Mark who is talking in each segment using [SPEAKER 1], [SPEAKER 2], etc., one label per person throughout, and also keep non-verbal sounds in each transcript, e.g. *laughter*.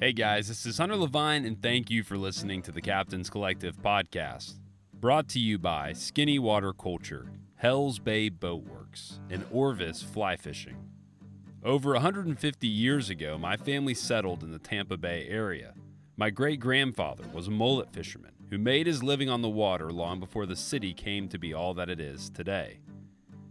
[SPEAKER 1] Hey guys, this is Hunter Levine, and thank you for listening to the Captain's Collective podcast. Brought to you by Skinny Water Culture, Hells Bay Boatworks, and Orvis Fly Fishing. Over 150 years ago, my family settled in the Tampa Bay area. My great grandfather was a mullet fisherman who made his living on the water long before the city came to be all that it is today.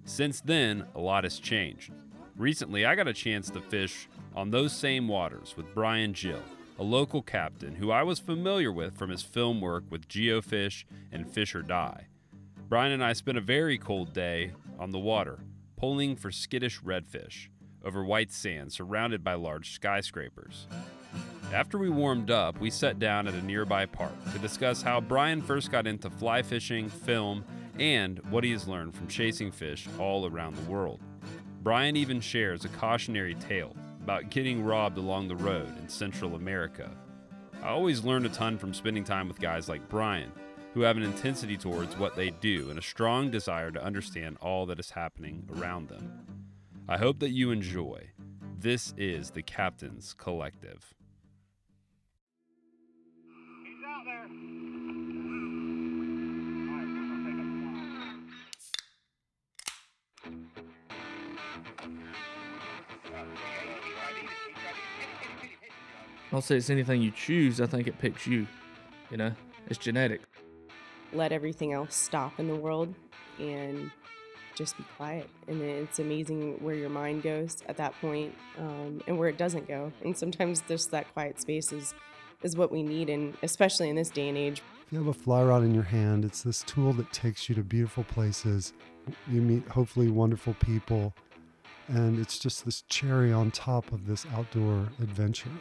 [SPEAKER 1] Since then, a lot has changed. Recently, I got a chance to fish on those same waters with Brian Gill, a local captain who I was familiar with from his film work with Geofish and Fish or Die. Brian and I spent a very cold day on the water, pulling for skittish redfish over white sand surrounded by large skyscrapers. After we warmed up, we sat down at a nearby park to discuss how Brian first got into fly fishing, film, and what he has learned from chasing fish all around the world. Brian even shares a cautionary tale about getting robbed along the road in Central America. I always learn a ton from spending time with guys like Brian, who have an intensity towards what they do and a strong desire to understand all that is happening around them. I hope that you enjoy. This is the Captain's Collective.
[SPEAKER 2] I don't say it's anything you choose. I think it picks you. You know, it's genetic.
[SPEAKER 3] let everything else stop in the world and just be quiet. And then it's amazing where your mind goes at that point, um, and where it doesn't go. And sometimes just that quiet space is, is what we need, and especially in this day and age.
[SPEAKER 4] If you have a fly rod in your hand, it's this tool that takes you to beautiful places. You meet hopefully wonderful people, and it's just this cherry on top of this outdoor adventure.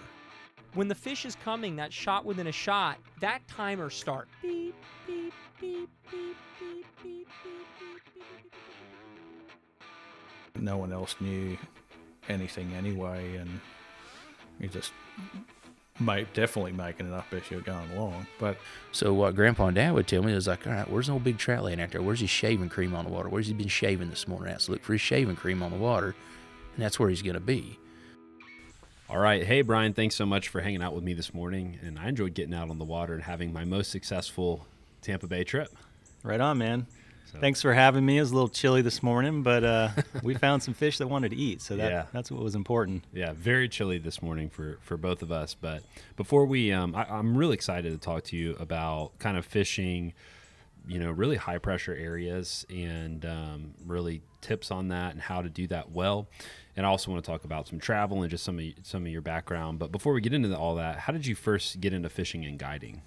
[SPEAKER 5] When the fish is coming, that shot within a shot, that timer start. Beep, beep, beep, beep, beep, beep, beep,
[SPEAKER 6] No one else knew anything anyway, and you just might definitely making it up as you're going along. But
[SPEAKER 7] so what Grandpa and Dad would tell me is like, all right, where's the old big trout laying out there? Where's his shaving cream on the water? Where's he been shaving this morning? Let's look for his shaving cream on the water, and that's where he's gonna be.
[SPEAKER 1] All right. Hey, Brian, thanks so much for hanging out with me this morning. And I enjoyed getting out on the water and having my most successful Tampa Bay trip.
[SPEAKER 8] Right on, man.
[SPEAKER 1] So-
[SPEAKER 8] Thanks for having me. It was a little chilly this morning, but uh, *laughs* we found some fish that wanted to eat, so that,
[SPEAKER 1] Yeah.
[SPEAKER 8] that's what was important.
[SPEAKER 1] Yeah, very chilly this morning for for both of us. But before we, um, I, I'm really excited to talk to you about kind of fishing, you know, really high pressure areas and um, really tips on that and how to do that well. And I also want to talk about some travel and just some of some of your background. But before we get into all that, how did you first get into fishing and guiding?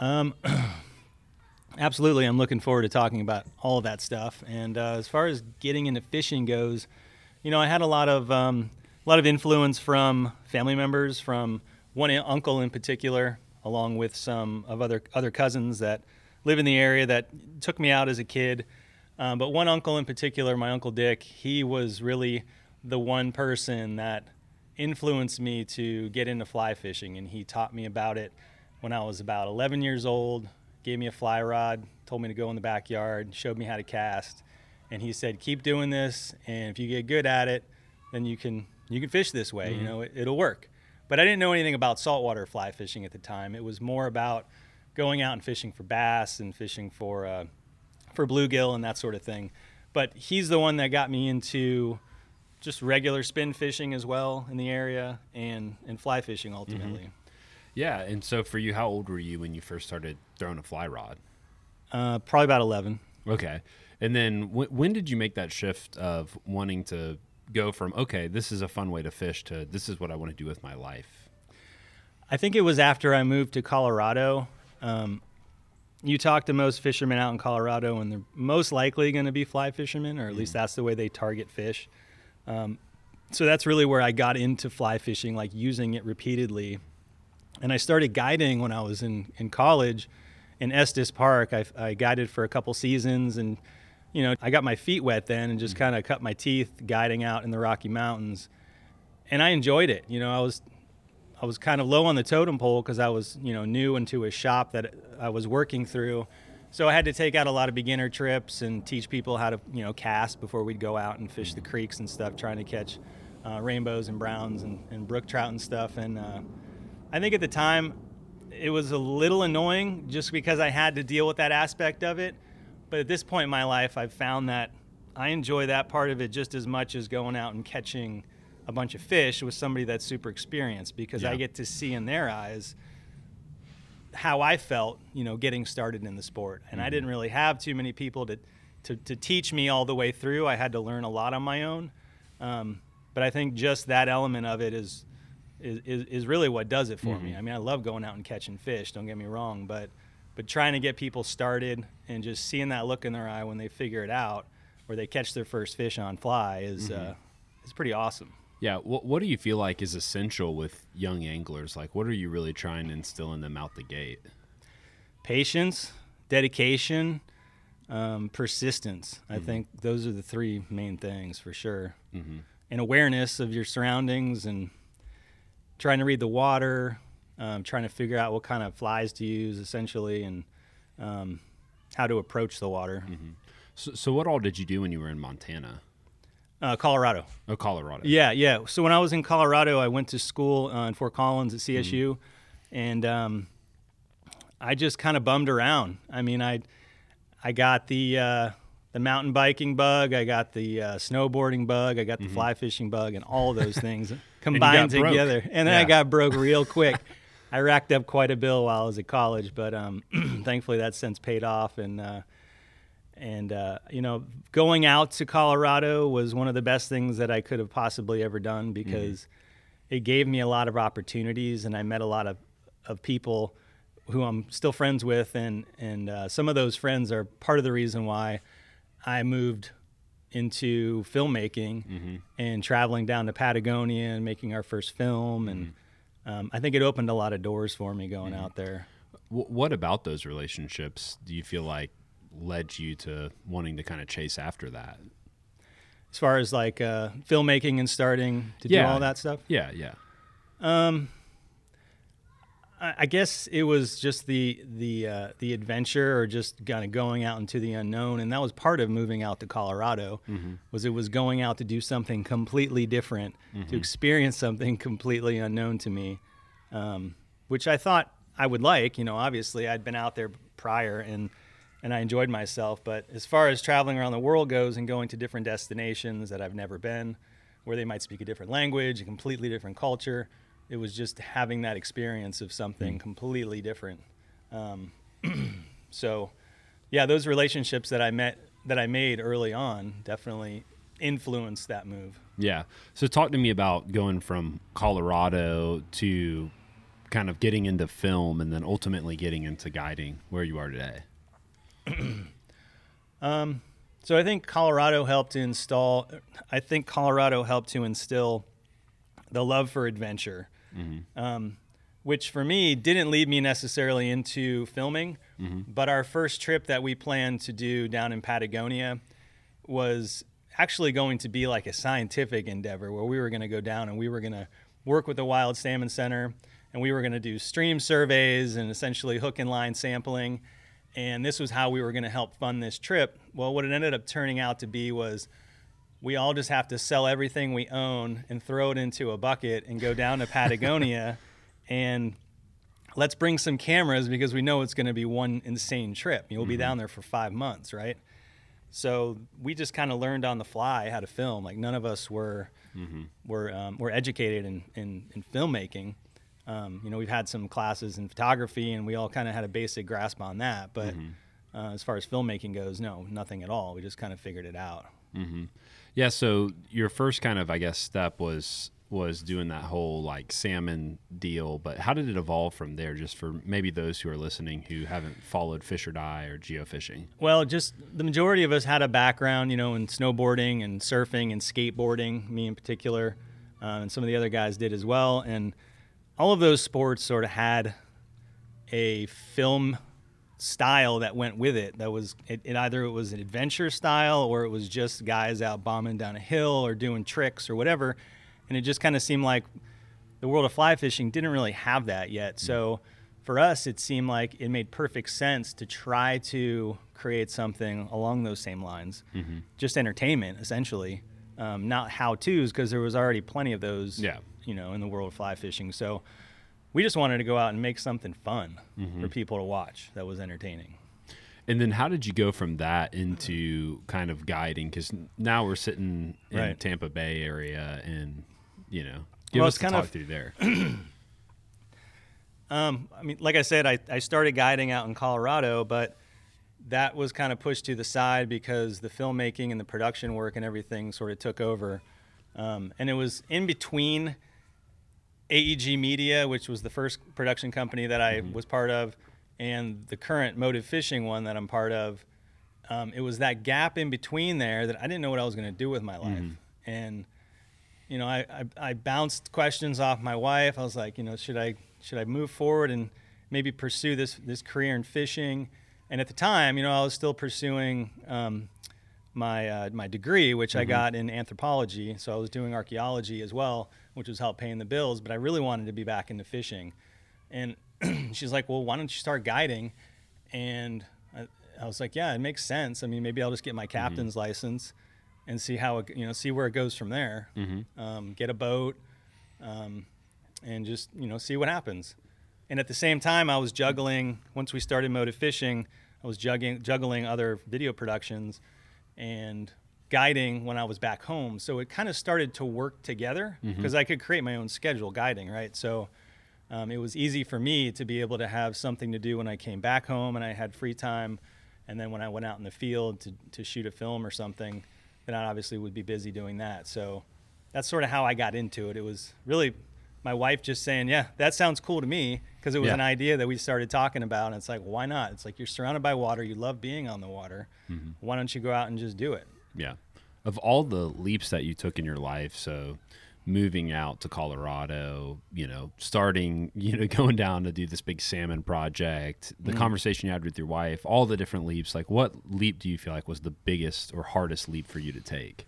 [SPEAKER 8] Um, *clears throat* absolutely, I'm looking forward to talking about all of that stuff. And uh, as far as getting into fishing goes, you know, I had a lot of um, a lot of influence from family members, from one uncle in particular, along with some of other other cousins that live in the area that took me out as a kid. Um, but one uncle in particular, my uncle Dick, he was really the one person that influenced me to get into fly fishing, and he taught me about it when I was about 11 years old. Gave me a fly rod, told me to go in the backyard, showed me how to cast, and he said, "Keep doing this, and if you get good at it, then you can you can fish this way. You know, it, it'll work." But I didn't know anything about saltwater fly fishing at the time. It was more about going out and fishing for bass and fishing for uh, for bluegill and that sort of thing. But he's the one that got me into just regular spin fishing as well in the area and and fly fishing ultimately.
[SPEAKER 1] Yeah, and so for you, how old were you when you first started throwing a fly rod?
[SPEAKER 8] Uh, probably about 11.
[SPEAKER 1] Okay. And then w- when did you make that shift of wanting to go from, okay, this is a fun way to fish to this is what I want to do with my life?
[SPEAKER 8] I think it was after I moved to Colorado. Um, you talk to most fishermen out in Colorado, and they're most likely going to be fly fishermen, or at least that's the way they target fish. Um, so that's really where I got into fly fishing, like using it repeatedly. And I started guiding when I was in, in college in Estes Park. I, I guided for a couple seasons, and you know I got my feet wet then, and just kind of cut my teeth guiding out in the Rocky Mountains. And I enjoyed it. You know, I was I was kind of low on the totem pole because I was, you know, new into a shop that I was working through. So I had to take out a lot of beginner trips and teach people how to, you know, cast before we'd go out and fish the creeks and stuff, trying to catch uh, rainbows and browns and, and brook trout and stuff. And uh, I think at the time it was a little annoying just because I had to deal with that aspect of it. But at this point in my life, I've found that I enjoy that part of it just as much as going out and catching a bunch of fish with somebody that's super experienced because I get to see in their eyes how I felt, you know, getting started in the sport. And I didn't really have too many people to, to, to teach me all the way through. I had to learn a lot on my own. Um, but I think just that element of it is, is, is, is really what does it for me. I mean, I love going out and catching fish, don't get me wrong, but, but trying to get people started and just seeing that look in their eye when they figure it out or they catch their first fish on fly is, uh, is pretty awesome.
[SPEAKER 1] Yeah. What What do you feel like is essential with young anglers? Like, what are you really trying to instill in them out the gate?
[SPEAKER 8] patience, dedication, um, persistence. I think those are the three main things for sure.
[SPEAKER 1] Mhm.
[SPEAKER 8] And awareness of your surroundings and trying to read the water, um, trying to figure out what kind of flies to use essentially and um, how to approach the water.
[SPEAKER 1] So, so, what all did you do when you were in Montana?
[SPEAKER 8] Uh, Colorado.
[SPEAKER 1] Oh, Colorado.
[SPEAKER 8] Yeah, yeah. So when I was in Colorado, I went to school uh, in Fort Collins at CSU, and um, I just kind of bummed around. I mean, I I got the uh, the mountain biking bug, I got the uh, snowboarding bug, I got the fly fishing bug, and all those things *laughs* combined
[SPEAKER 1] broke.
[SPEAKER 8] together. And then I got broke real *laughs* quick. I racked up quite a bill while I was at college, but um, *clears throat* thankfully that's since paid off. And uh, and uh, you know, going out to Colorado was one of the best things that I could have possibly ever done because it gave me a lot of opportunities, and I met a lot of of people who I'm still friends with, and and uh, some of those friends are part of the reason why I moved into filmmaking and traveling down to Patagonia and making our first film, and um, I think it opened a lot of doors for me going out there.
[SPEAKER 1] Wh- what about those relationships do you feel like led you to wanting to kind of chase after that?
[SPEAKER 8] As far as like uh, filmmaking and starting to do all that stuff,
[SPEAKER 1] Yeah, yeah.
[SPEAKER 8] Um, I I guess it was just the the uh, the adventure, or just kind of going out into the unknown, and that was part of moving out to Colorado. Was it was going out to do something completely different, to experience something completely unknown to me, um, which I thought I would like. You know, obviously I'd been out there prior, and and I enjoyed myself. But as far as traveling around the world goes, and going to different destinations that I've never been, where they might speak a different language, a completely different culture. It was just having that experience of something completely different. Um, *clears throat* so, yeah, those relationships that I met, that I made early on, definitely influenced that move.
[SPEAKER 1] Yeah. So talk to me about going from Colorado to kind of getting into film and then ultimately getting into guiding where you are today. *clears throat*
[SPEAKER 8] Um, so I think Colorado helped to install. I think Colorado helped to instill the love for adventure, um, which for me didn't lead me necessarily into filming. But our first trip that we planned to do down in Patagonia was actually going to be like a scientific endeavor where we were going to go down and we were going to work with the Wild Salmon Center and we were going to do stream surveys and essentially hook and line sampling. And this was how we were going to help fund this trip. Well, what it ended up turning out to be was we all just have to sell everything we own and throw it into a bucket and go down to Patagonia *laughs* and let's bring some cameras because we know it's going to be one insane trip. You'll be down there for five months, right? So we just kind of learned on the fly how to film. Like none of us were were um, were educated in in, in filmmaking. Um, you know, we've had some classes in photography, and we all kind of had a basic grasp on that. But uh, as far as filmmaking goes, no, nothing at all. We just kind of figured it out.
[SPEAKER 1] Yeah. So your first kind of, I guess, step was was doing that whole like salmon deal. But how did it evolve from there? Just for maybe those who are listening who haven't followed Fish or Die or geofishing.
[SPEAKER 8] Well, just the majority of us had a background, you know, in snowboarding and surfing and skateboarding, me in particular, uh, and some of the other guys did as well. And all of those sports sort of had a film style that went with it. That was it, it either it was an adventure style or it was just guys out bombing down a hill or doing tricks or whatever. And it just kind of seemed like the world of fly fishing didn't really have that yet. So for us, it seemed like it made perfect sense to try to create something along those same lines, just entertainment essentially. um, not how tos because there was already plenty of those.
[SPEAKER 1] Yeah.
[SPEAKER 8] You know, in the world of fly fishing, so we just wanted to go out and make something fun
[SPEAKER 1] Mm-hmm.
[SPEAKER 8] for people to watch that was entertaining.
[SPEAKER 1] And then how did you go from that into kind of guiding? Because now we're sitting in
[SPEAKER 8] Right.
[SPEAKER 1] Tampa Bay area, and you know, give
[SPEAKER 8] Well,
[SPEAKER 1] us
[SPEAKER 8] kind
[SPEAKER 1] talk
[SPEAKER 8] of-
[SPEAKER 1] through there. *clears throat*
[SPEAKER 8] Um, I mean, like I said, I, I started guiding out in Colorado, but that was kind of pushed to the side because the filmmaking and the production work and everything sort of took over. Um, and it was in between AEG Media, which was the first production company that I was part of, and the current Motiv Fishing one that I'm part of. Um, it was that gap in between there that I didn't know what I was going to do with my life. And you know, I, I, I bounced questions off my wife. I was like, you know, should I should I move forward and maybe pursue this this career in fishing? And at the time, you know, I was still pursuing um, my uh, my degree, which I got in anthropology. So I was doing archaeology as well, which was help paying the bills. But I really wanted to be back into fishing. And *clears throat* she's like, well, why don't you start guiding? And I, I was like, yeah, it makes sense. I mean, maybe I'll just get my captain's license and see how it, you know, see where it goes from there. Um, get a boat, um, and just you know, see what happens. And at the same time, I was juggling. Once we started Motiv Fishing, I was juggling juggling other video productions and guiding when I was back home. So it kind of started to work together because I could create my own schedule guiding, right? So um, it was easy for me to be able to have something to do when I came back home and I had free time. And then when I went out in the field to, to shoot a film or something, then I obviously would be busy doing that. So that's sort of how I got into it. It was really my wife just saying, "Yeah, that sounds cool to me," because it was
[SPEAKER 1] Yeah.
[SPEAKER 8] an idea that we started talking about. And it's like, why not? It's like you're surrounded by water. You love being on the water. Why don't you go out and just do it?
[SPEAKER 1] Yeah. Of all the leaps that you took in your life, so moving out to Colorado, you know, starting, *laughs* you know, going down to do this big salmon project, the conversation you had with your wife, all the different leaps, like what leap do you feel like was the biggest or hardest leap for you to take?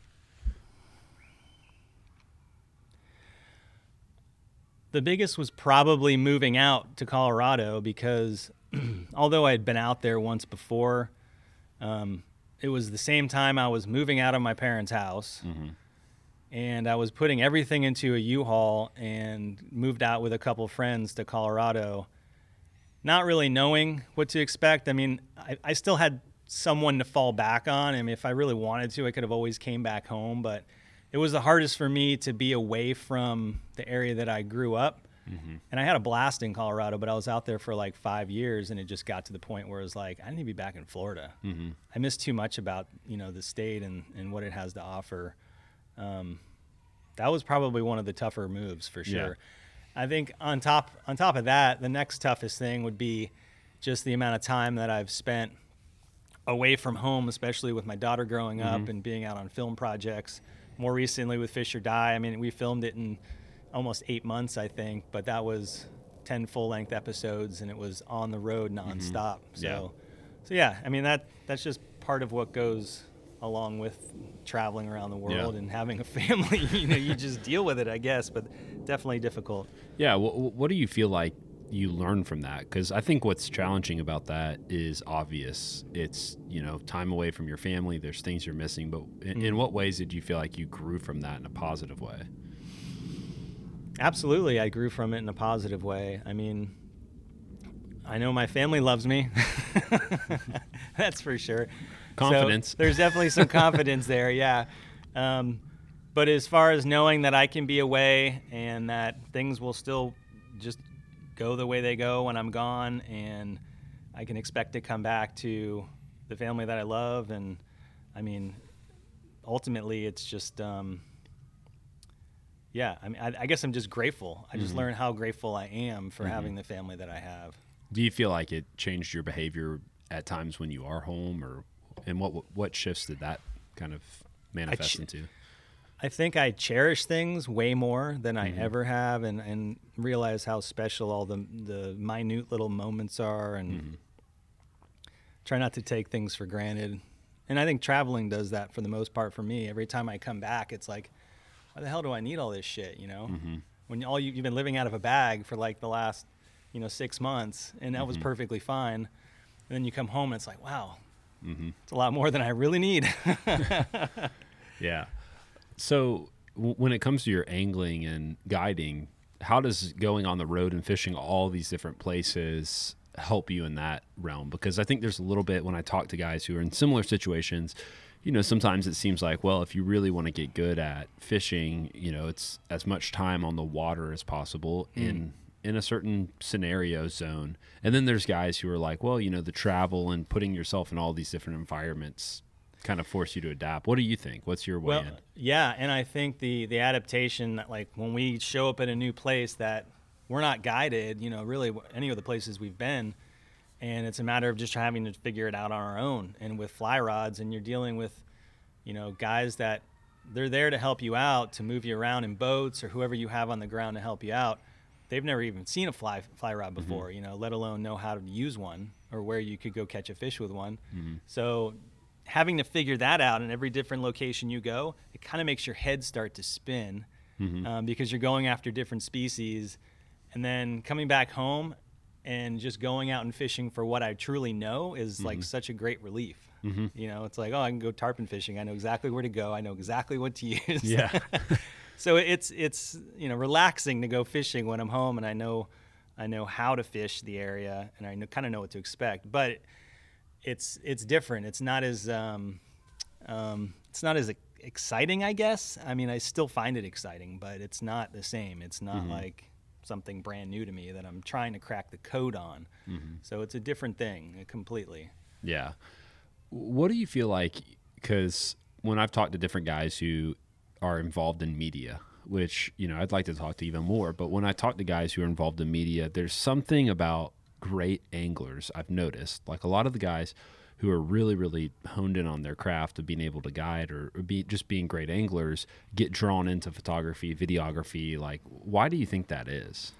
[SPEAKER 8] The biggest was probably moving out to Colorado because *clears throat* although I had been out there once before, um, it was the same time I was moving out of my parents' house. Mm-hmm. And I was putting everything into a U-Haul and moved out with a couple friends to Colorado, not really knowing what to expect. I mean, I, I still had someone to fall back on. I mean, if I really wanted to, I could have always came back home, but it was the hardest for me to be away from the area that I grew up. Mm-hmm. And I had a blast in Colorado, but I was out there for like five years, and it just got to the point where it was like, I need to be back in Florida. Mm-hmm. I missed too much about you know the state and, and what it has to offer. Um, that was probably one of the tougher moves for
[SPEAKER 1] Yeah.
[SPEAKER 8] sure. I think on top on top of that, the next toughest thing would be just the amount of time that I've spent away from home, especially with my daughter growing up mm-hmm. and being out on film projects. More recently with Fish or Die, I mean, we filmed it in almost eight months, I think, but that was 10 full length episodes and it was on the road mm-hmm. nonstop. So,
[SPEAKER 1] Yeah.
[SPEAKER 8] so yeah, I mean, that that's just part of what goes along with traveling around the
[SPEAKER 1] Yeah.
[SPEAKER 8] world and having a family. *laughs* you know, you just deal with it, I guess, but definitely difficult.
[SPEAKER 1] Yeah. What, what do you feel like you learn from that? Because I think what's challenging about that is obvious. It's, you know, time away from your family. There's things you're missing. But in, in mm-hmm. what ways did you feel like you grew from that in a positive way?
[SPEAKER 8] Absolutely, I grew from it in a positive way. I mean, I know my family loves me. *laughs* That's for sure. So
[SPEAKER 1] Confidence.
[SPEAKER 8] there's definitely some confidence there, yeah. Um, but as far as knowing that I can be away and that things will still just go the way they go when I'm gone, and I can expect to come back to the family that I love, and I mean, ultimately, it's just. Um, yeah, I mean, I, I guess I'm just grateful. I just mm-hmm. learned how grateful I am for mm-hmm. having the family that I have.
[SPEAKER 1] Do you feel like it changed your behavior at times when you are home, or and what what shifts did that kind of manifest
[SPEAKER 8] ch-
[SPEAKER 1] into?
[SPEAKER 8] I think I cherish things way more than I mm-hmm. ever have, and, and realize how special all the the minute little moments are, and try not to take things for granted. And I think traveling does that for the most part for me. Every time I come back, it's like, why the hell do I need all this shit? You know, mm-hmm. when all you, you've been living out of a bag for like the last, you know, six months, and that was mm-hmm. perfectly fine. And then you come home, and it's like, wow, mm-hmm. it's a lot more than I really need. *laughs*
[SPEAKER 1] Yeah. So, w- when it comes to your angling and guiding, how does going on the road and fishing all these different places help you in that realm? Because I think there's a little bit when I talk to guys who are in similar situations. You know, sometimes it seems like, well, if you really want to get good at fishing, you know, it's as much time on the water as possible hmm. in in a certain scenario zone. And then there's guys who are like, well, you know, the travel and putting yourself in all these different environments kind of force you to adapt. What do you think? What's your way
[SPEAKER 8] Well,
[SPEAKER 1] in?
[SPEAKER 8] yeah, and I think the the adaptation, that, like when we show up at a new place that we're not guided, you know, really any of the places we've been, and it's a matter of just having to figure it out on our own. And with fly rods, and you're dealing with, you know, guys that they're there to help you out, to move you around in boats or whoever you have on the ground to help you out. They've never even seen a fly fly rod mm-hmm. before, you know, let alone know how to use one or where you could go catch a fish with one. Mm-hmm. So having to figure that out in every different location you go, it kind of makes your head start to spin mm-hmm. um, because you're going after different species, and then coming back home and just going out and fishing for what I truly know is like such a great relief. You know, it's like, oh, I can go tarpon fishing. I know exactly where to go. I know exactly what to use.
[SPEAKER 1] Yeah. *laughs*
[SPEAKER 8] so it's it's you know relaxing to go fishing when I'm home and I know I know how to fish the area and I know, kind of know what to expect. But it's it's different. It's not as um, um, it's not as exciting, I guess. I mean, I still find it exciting, but it's not the same. It's not like something brand new to me that I'm trying to crack the code on. So it's a different thing uh, completely.
[SPEAKER 1] Yeah. What do you feel like? Because when I've talked to different guys who are involved in media, which, you know, I'd like to talk to even more, but when I talk to guys who are involved in media, there's something about great anglers I've noticed. Like a lot of the guys who are really, really honed in on their craft of being able to guide or, or be just being great anglers get drawn into photography, videography. Like, why do you think that is?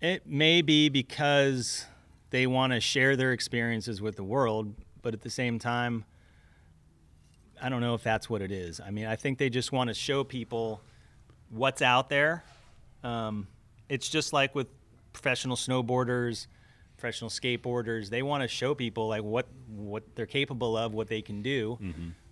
[SPEAKER 8] It may be because they want to share their experiences with the world, but at the same time, I don't know if that's what it is. I mean, I think they just want to show people what's out there. Um, it's just like with professional snowboarders, professional skateboarders. They want to show people like what what they're capable of, what they can do.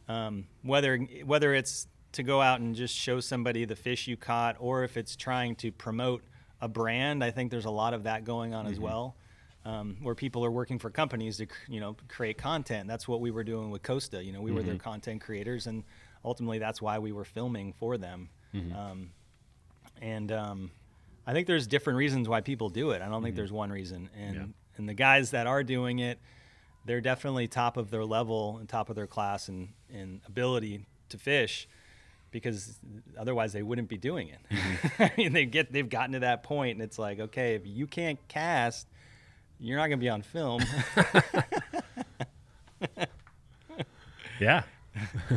[SPEAKER 8] Um, whether whether it's to go out and just show somebody the fish you caught, or if it's trying to promote a brand, I think there's a lot of that going on as well. Um, where people are working for companies to, you know, create content. That's what we were doing with Costa. You know, we were their content creators, and ultimately that's why we were filming for them. Um, and um, I think there's different reasons why people do it. I don't think there's one reason. And
[SPEAKER 1] Yeah.
[SPEAKER 8] and the guys that are doing it, they're definitely top of their level and top of their class and in ability to fish because otherwise they wouldn't be doing it. *laughs* I mean, they get they've gotten to that point and it's like, okay, if you can't cast, you're not going to be on film. *laughs*
[SPEAKER 1] Yeah.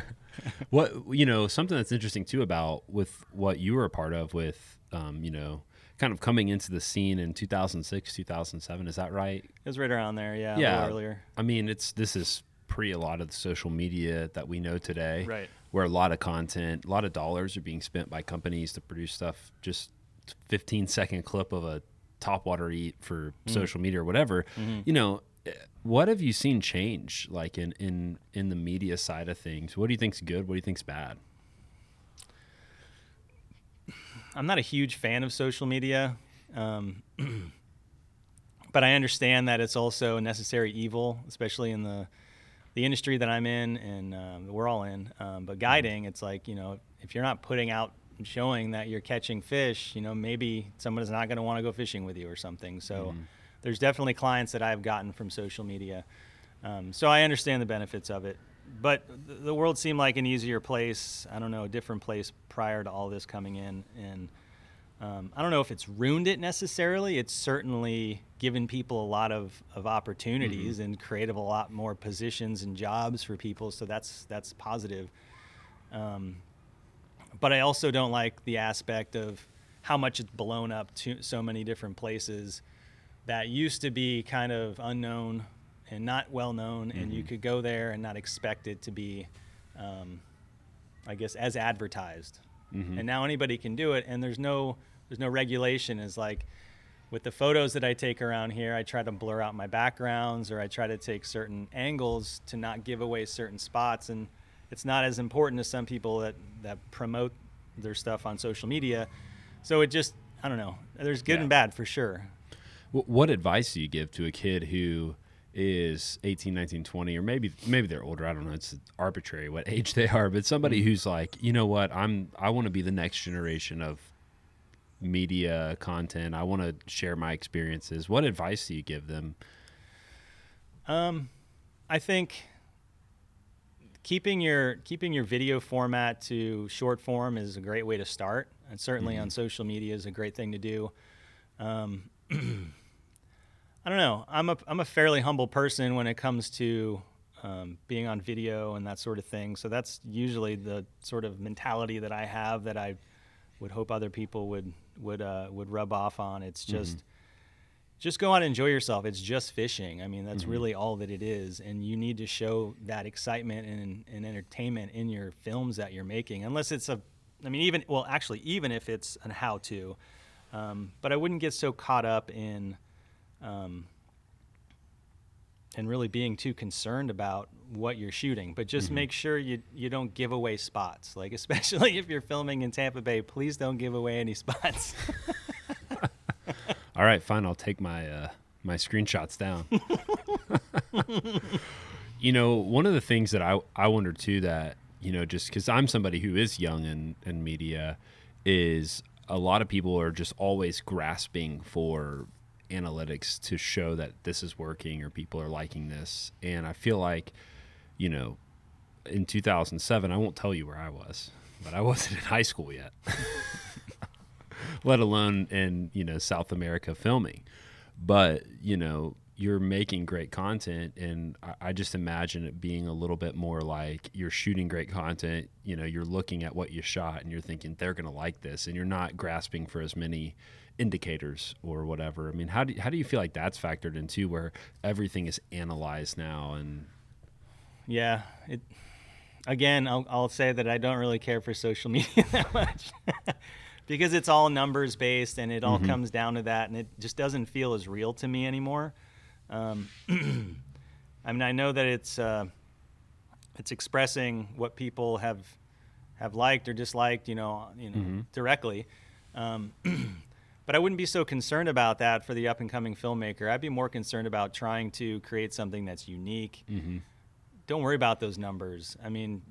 [SPEAKER 1] *laughs* what you know, something that's interesting too about with what you were a part of with, um, you know, kind of coming into the scene in 2006, 2007. Is that right?
[SPEAKER 8] it was right around there, yeah, a
[SPEAKER 1] Yeah.
[SPEAKER 8] little earlier.
[SPEAKER 1] I mean, it's this is pre a lot of the social media that we know today,
[SPEAKER 8] Right.
[SPEAKER 1] Where a lot of content, a lot of dollars are being spent by companies to produce stuff. Just 15 second clip of a topwater eat for social media or whatever. You know, eh, what have you seen change like in in in the media side of things? What do you think's good? What do you think's bad?
[SPEAKER 8] I'm not a huge fan of social media, um, *clears throat* but I understand that it's also a necessary evil, especially in the the industry that I'm in and um, we're all in. Um, but guiding, it's like you know, if you're not putting out and showing that you're catching fish, you know, maybe someone's not going to want to go fishing with you or something. So there's definitely clients that I've gotten from social media. Um, so I understand the benefits of it. But the world seemed like an easier place. I don't know, a different place prior to all this coming in. And um, I don't know if it's ruined it necessarily. It's certainly given people a lot of, of opportunities and created a lot more positions and jobs for people. So that's that's positive. Um, but I also don't like the aspect of how much it's blown up to so many different places that used to be kind of unknown and not well known, and you could go there and not expect it to be, um, I guess, as advertised. And now anybody can do it, and there's no there's no regulation. Is like with the photos that I take around here, I try to blur out my backgrounds or I try to take certain angles to not give away certain spots. And it's not as important to some people that, that promote their stuff on social media. So it just, I don't know. There's good
[SPEAKER 1] Yeah.
[SPEAKER 8] and bad for sure.
[SPEAKER 1] What advice do you give to a kid who is 18, 19, 20, or maybe maybe they're older? I don't know. It's arbitrary what *laughs* age they are, but somebody who's like, you know what, I'm I want to be the next generation of media content. I want to share my experiences. What advice do you give them?
[SPEAKER 8] Um, I think keeping your keeping your video format to short form is a great way to start, and certainly on social media is a great thing to do. Um, *clears throat* I don't know. I'm a I'm a fairly humble person when it comes to um, being on video and that sort of thing. So that's usually the sort of mentality that I have that I would hope other people would would uh, would rub off on. It's just just go out and enjoy yourself. It's just fishing. I mean, that's really all that it is. And you need to show that excitement and, and entertainment in your films that you're making, unless it's a, I mean, even, well, actually, even if it's an how to. Um, but I wouldn't get so caught up in, um, and really being too concerned about what you're shooting, but just make sure you you don't give away spots. Like *laughs* especially if you're filming in Tampa Bay, please don't give away any spots. *laughs*
[SPEAKER 1] All right, fine. I'll take my uh, my screenshots down. *laughs* you know, one of the things that I I wonder too that you know just because I'm somebody who is young in in media is a lot of people are just always grasping for analytics to show that this is working or people are liking this, and I feel like you know in 2007 I won't tell you where I was, but I *laughs* wasn't in high school yet *laughs* let alone in you know South America filming. But you know you're making great content, and I, just imagine it being a little bit more like you're shooting great content. You know, you're looking at what you shot, and you're thinking they're going to like this, and you're not grasping for as many indicators or whatever. I mean, how do how do you feel like that's factored into where everything is analyzed now and
[SPEAKER 8] Yeah, it. Again, I'll, I'll say that I don't really care for social *laughs* media that much *laughs* because it's all numbers based and it all comes down to that, and it just doesn't feel as real to me anymore. Um, *clears throat* I mean, I know that it's uh, it's expressing what people have have liked or disliked, you know, you know, directly. Um, *clears throat* but I wouldn't be so concerned about that for the up and coming filmmaker. I'd be more concerned about trying to create something that's unique mm-hmm. don't worry about those numbers. I mean,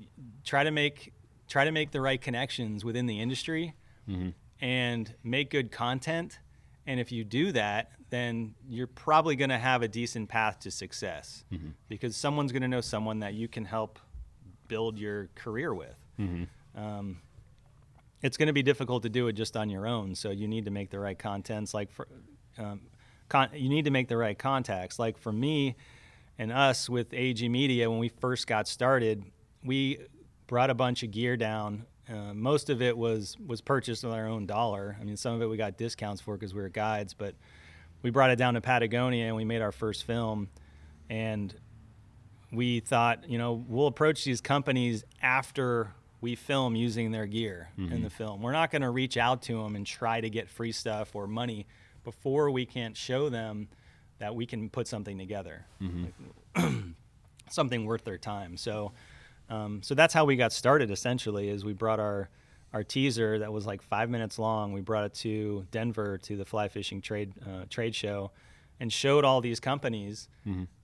[SPEAKER 8] try to make try to make the right connections within the industry mm-hmm. and make good content. And if you do that, then you're probably going to have a decent path to success mm-hmm. because someone's going to know someone that you can help build your career with. Um, it's going to be difficult to do it just on your own. So you need to make the right contents. Like for, um, con- you need to make the right contacts. Like for me and us with AG Media, when we first got started, we brought a bunch of gear down. Uh, most of it was was purchased with our own dollar. I mean, some of it we got discounts for because we were guides, but we brought it down to Patagonia and we made our first film. And we thought, you know, we'll approach these companies after we film using their gear in the film. We're not going to reach out to them and try to get free stuff or money before we can't show them that we can put something together, Like, *clears throat* something worth their time. So, um, so that's how we got started. Essentially, is we brought our our teaser that was like five minutes long. We brought it to Denver to the fly fishing trade uh, trade show, and showed all these companies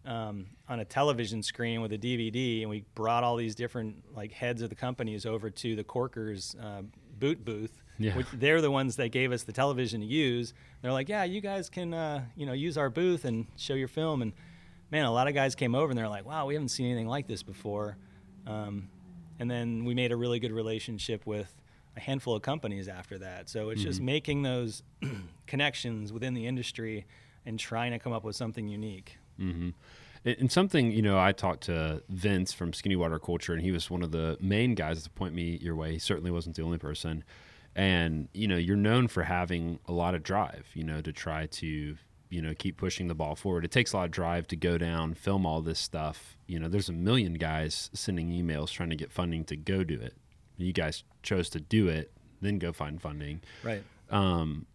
[SPEAKER 8] um, on a television screen with a DVD, and we brought all these different like heads of the companies over to the Korkers uh, boot booth.
[SPEAKER 1] Yeah.
[SPEAKER 8] Which they're the ones that gave us the television to use. They're like, yeah, you guys can uh, you know use our booth and show your film. And man, a lot of guys came over and they're like, wow, we haven't seen anything like this before. Um, and then we made a really good relationship with a handful of companies after that. So it's just making those *clears throat* connections within the industry and trying to come up with something unique.
[SPEAKER 1] Mm-hmm. And and something, you know, I talked to Vince from Skinny Water Culture, and he was one of the main guys to point me your way. He certainly wasn't the only person. And, you know, you're known for having a lot of drive, you know, to try to, you know, keep pushing the ball forward. It takes a lot of drive to go down, film all this stuff. You know, there's a million guys sending emails trying to get funding to go do it. You guys chose to do it, then go find funding
[SPEAKER 8] Right.
[SPEAKER 1] um,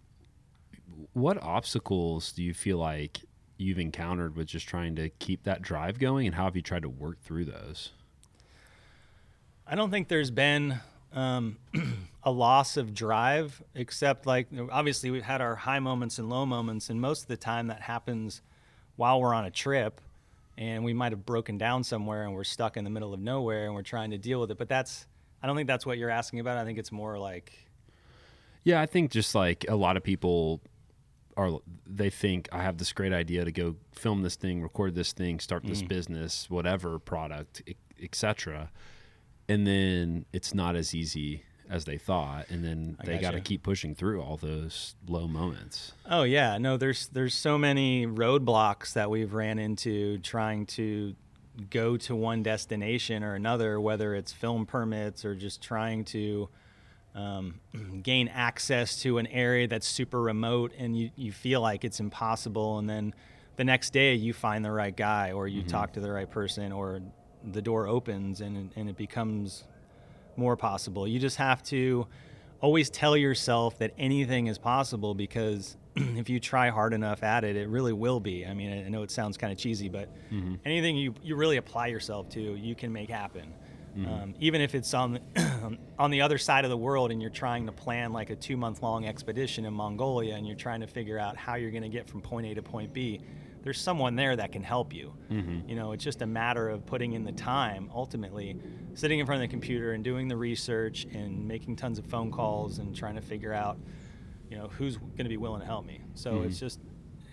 [SPEAKER 1] what obstacles do you feel like you've encountered with just trying to keep that drive going, and how have you tried to work through those?
[SPEAKER 8] I don't think there's been um, *clears throat* a loss of drive, except like obviously we've had our high moments and low moments, and most of the time that happens while we're on a trip, and we might have broken down somewhere and we're stuck in the middle of nowhere and we're trying to deal with it. But that's I don't think that's what you're asking about. I think it's more like
[SPEAKER 1] Yeah, I think just like a lot of people are, they think I have this great idea to go film this thing, record this thing, start this mm. business, whatever product, etc. And then it's not as easy as they thought, and then
[SPEAKER 8] I
[SPEAKER 1] they got to keep pushing through all those low moments.
[SPEAKER 8] Oh yeah, no. There's there's so many roadblocks that we've ran into trying to go to one destination or another, whether it's film permits or just trying to um, *clears throat* gain access to an area that's super remote and you, you feel like it's impossible, and then the next day you find the right guy or you talk to the right person or the door opens and and it becomes more possible. You just have to always tell yourself that anything is possible because *clears throat* if you try hard enough at it, it really will be. I mean, I know it sounds kind of cheesy, but anything you, you really apply yourself to, you can make happen. Mm-hmm. Um, even if it's on the, *clears throat* on the other side of the world and you're trying to plan like a two month long expedition in Mongolia and you're trying to figure out how you're going to get from point A to point B, there's someone there that can help you. Mm-hmm. You know, it's just a matter of putting in the time, ultimately, sitting in front of the computer and doing the research and making tons of phone calls and trying to figure out, you know, who's going to be willing to help me. So mm-hmm. it's just,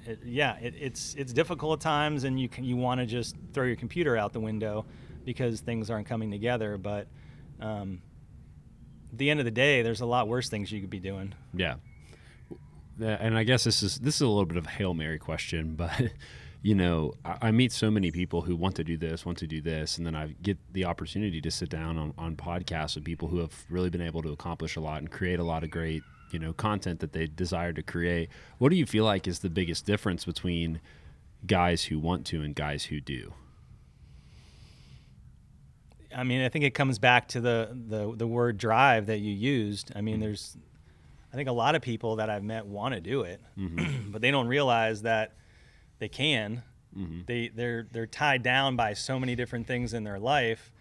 [SPEAKER 8] it, yeah, it, it's it's difficult at times, and you can you want to just throw your computer out the window because things aren't coming together. But um, at the end of the day, there's a lot worse things you could be doing.
[SPEAKER 1] Yeah. And I guess this is this is a little bit of a hail mary question, *laughs* but you know, I, I meet so many people who want to do this, want to do this, and then I get the opportunity to sit down on, on podcasts with people who have really been able to accomplish a lot and create a lot of great, you know, content that they desire to create. What do you feel like is the biggest difference between guys who want to and guys who do?
[SPEAKER 8] I mean, I think it comes back to the the, the word drive that you used. I mean, mm-hmm. there's, I think a lot of people that I've met want to do it, mm-hmm. *clears throat* but they don't realize that they can. Mm-hmm. They they're they're tied down by so many different things in their life,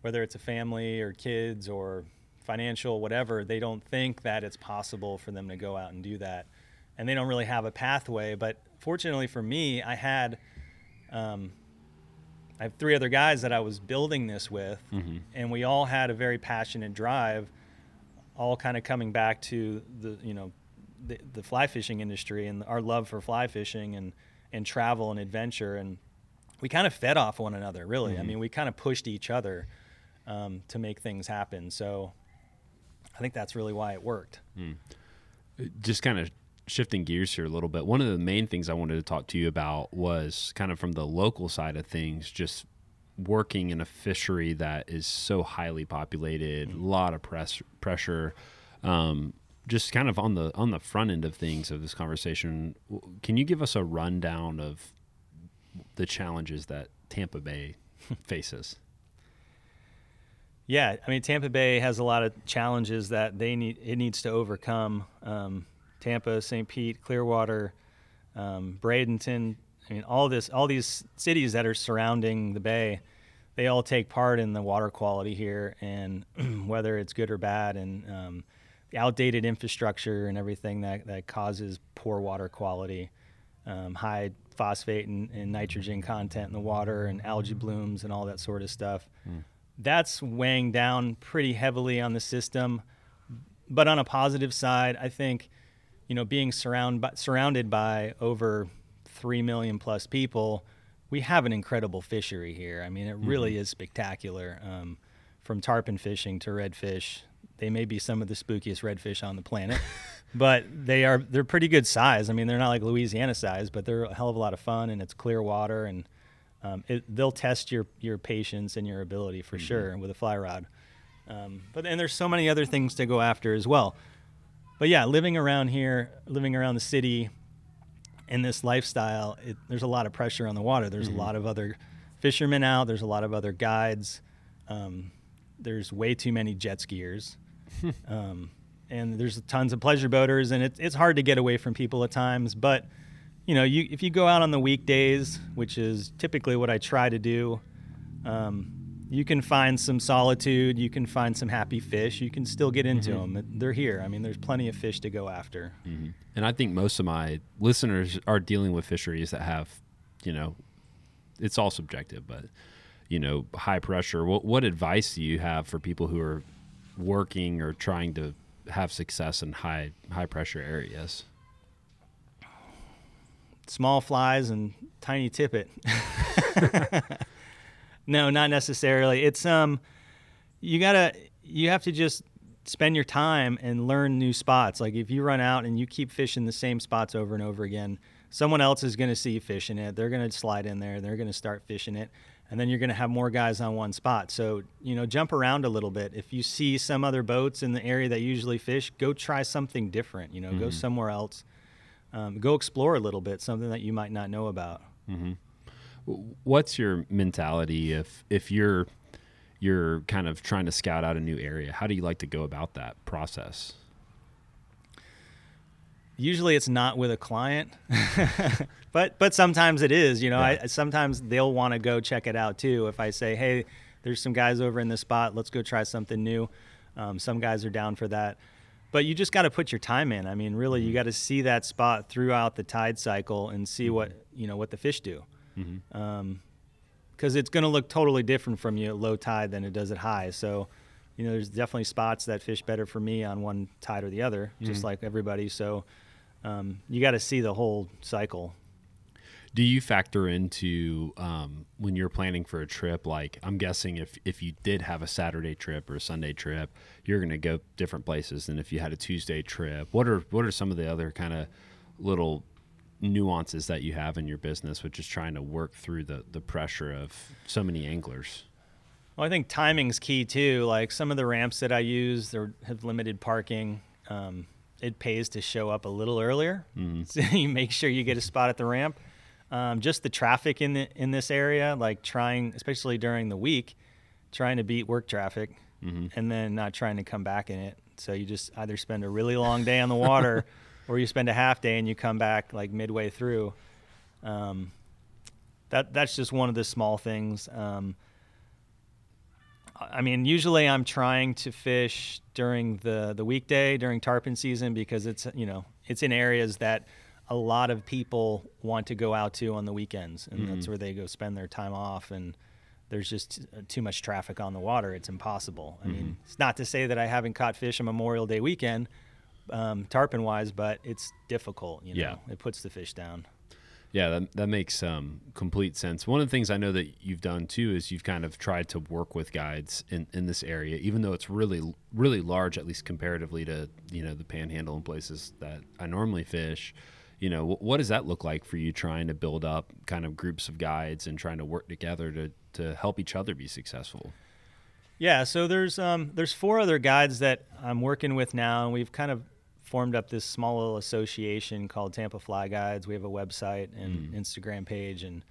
[SPEAKER 8] whether it's a family or kids or financial whatever. They don't think that it's possible for them to go out and do that, and they don't really have a pathway. But fortunately for me, I had. Um, I have three other guys that I was building this with, mm-hmm. and we all had a very passionate drive, all kind of coming back to the you know the, the fly fishing industry and our love for fly fishing and and travel and adventure, and we kind of fed off one another. Really, I mm-hmm. mean, we kind of pushed each other um, to make things happen. So I think that's really why it worked. Hmm.
[SPEAKER 1] just kind of shifting gears here a little bit, one of the main things I wanted to talk to you about was kind of from the local side of things, just working in a fishery that is so highly populated, a lot of press pressure. Um, just kind of on the on the front end of things of this conversation, can you give us a rundown of the challenges that Tampa Bay *laughs* faces?
[SPEAKER 8] Yeah, I mean Tampa Bay has a lot of challenges that they need it needs to overcome. Um, Tampa, St. Pete, Clearwater, um, Bradenton. I mean, all this, all these cities that are surrounding the bay, they all take part in the water quality here, and *clears throat* whether it's good or bad, and um, the outdated infrastructure and everything that that causes poor water quality, um, high phosphate and, and nitrogen content in the water, and algae blooms, and all that sort of stuff that's weighing down pretty heavily on the system. But on a positive side, I think, you know, being surround by, surrounded by over three million plus people, we have an incredible fishery here. I mean, it really is spectacular. Um, from tarpon fishing to redfish, they may be some of the spookiest redfish on the planet, *laughs* but they are they're pretty good size. I mean, they're not like Louisiana size, but they're a hell of a lot of fun, and it's clear water and um, it, they'll test your your patience and your ability for sure with a fly rod. Um, but then there's so many other things to go after as well. But yeah, living around here, living around the city, in this lifestyle, it, there's a lot of pressure on the water. There's a lot of other fishermen out. There's a lot of other guides. Um, there's way too many jet skiers. *laughs* um, and there's tons of pleasure boaters, and it's it's hard to get away from people at times. But you know, you if you go out on the weekdays, which is typically what I try to do, um, you can find some solitude. You can find some happy fish. You can still get into
[SPEAKER 1] Mm-hmm.
[SPEAKER 8] them. They're here. I mean, there's plenty of fish to go after.
[SPEAKER 1] And I think most of my listeners are dealing with fisheries that have, you know, it's all subjective, but you know, high pressure. What what advice do you have for people who are working or trying to have success in high high pressure areas?
[SPEAKER 8] small flies and tiny tippet. *laughs* *laughs* no, not necessarily. It's um you got to you have to just spend your time and learn new spots. Like if you run out and you keep fishing the same spots over and over again, someone else is going to see you fishing it. They're going to slide in there, they're going to start fishing it. And then you're going to have more guys on one spot. So, you know, jump around a little bit. If you see some other boats in the area that you usually fish, go try something different. You know, go somewhere else um, go explore a little bit, something that you might not know about.
[SPEAKER 1] What's your mentality if if you're you're kind of trying to scout out a new area? How do you like to go about that process?
[SPEAKER 8] Usually, it's not with a client, *laughs* but but sometimes it is. You know,
[SPEAKER 1] Yeah.
[SPEAKER 8] I sometimes they'll want to go check it out too. If I say, hey, there's some guys over in this spot, let's go try something new. Um, some guys are down for that. But you just got to put your time in. I mean, really, you got to see that spot throughout the tide cycle and see what you know what the fish do. Because it's going to look totally different from you at low tide than it does at high. So, you know, there's definitely spots that fish better for me on one tide or the other, just like everybody. So, um, you got to see the whole cycle.
[SPEAKER 1] Do you factor into um, when you're planning for a trip? Like, I'm guessing if if you did have a Saturday trip or a Sunday trip, you're going to go different places than if you had a Tuesday trip. What are what are some of the other kind of little nuances that you have in your business with just trying to work through the the pressure of so many anglers?
[SPEAKER 8] Well, I think timing's key too. Like some of the ramps that I use, they have limited parking. Um, it pays to show up a little earlier, *laughs* so you make sure you get a spot at the ramp. Um, just the traffic in the in this area, like trying, especially during the week, trying to beat work traffic, and then not trying to come back in it. So you just either spend a really long day on the water, *laughs* or you spend a half day and you come back like midway through. Um, that that's just one of the small things. Um, I mean, usually I'm trying to fish during the the weekday during tarpon season because it's you know it's in areas that a lot of people want to go out to on the weekends, and that's where they go spend their time off. And there's just uh, too much traffic on the water; it's impossible. I mean, it's not to say that I haven't caught fish on Memorial Day weekend, um, tarpon wise, but it's difficult. You know,
[SPEAKER 1] Yeah.
[SPEAKER 8] it puts the fish down.
[SPEAKER 1] Yeah, that, that makes um, complete sense. One of the things I know that you've done too is you've kind of tried to work with guides in, in this area, even though it's really, really large, at least comparatively to, you know, the panhandle and places that I normally fish. You know, wh- what does that look like for you trying to build up kind of groups of guides and trying to work together to, to help each other be successful?
[SPEAKER 8] Yeah, so there's um, there's four other guides that I'm working with now, and we've kind of formed up this small little association called Tampa Fly Guides. We have a website and Instagram page, and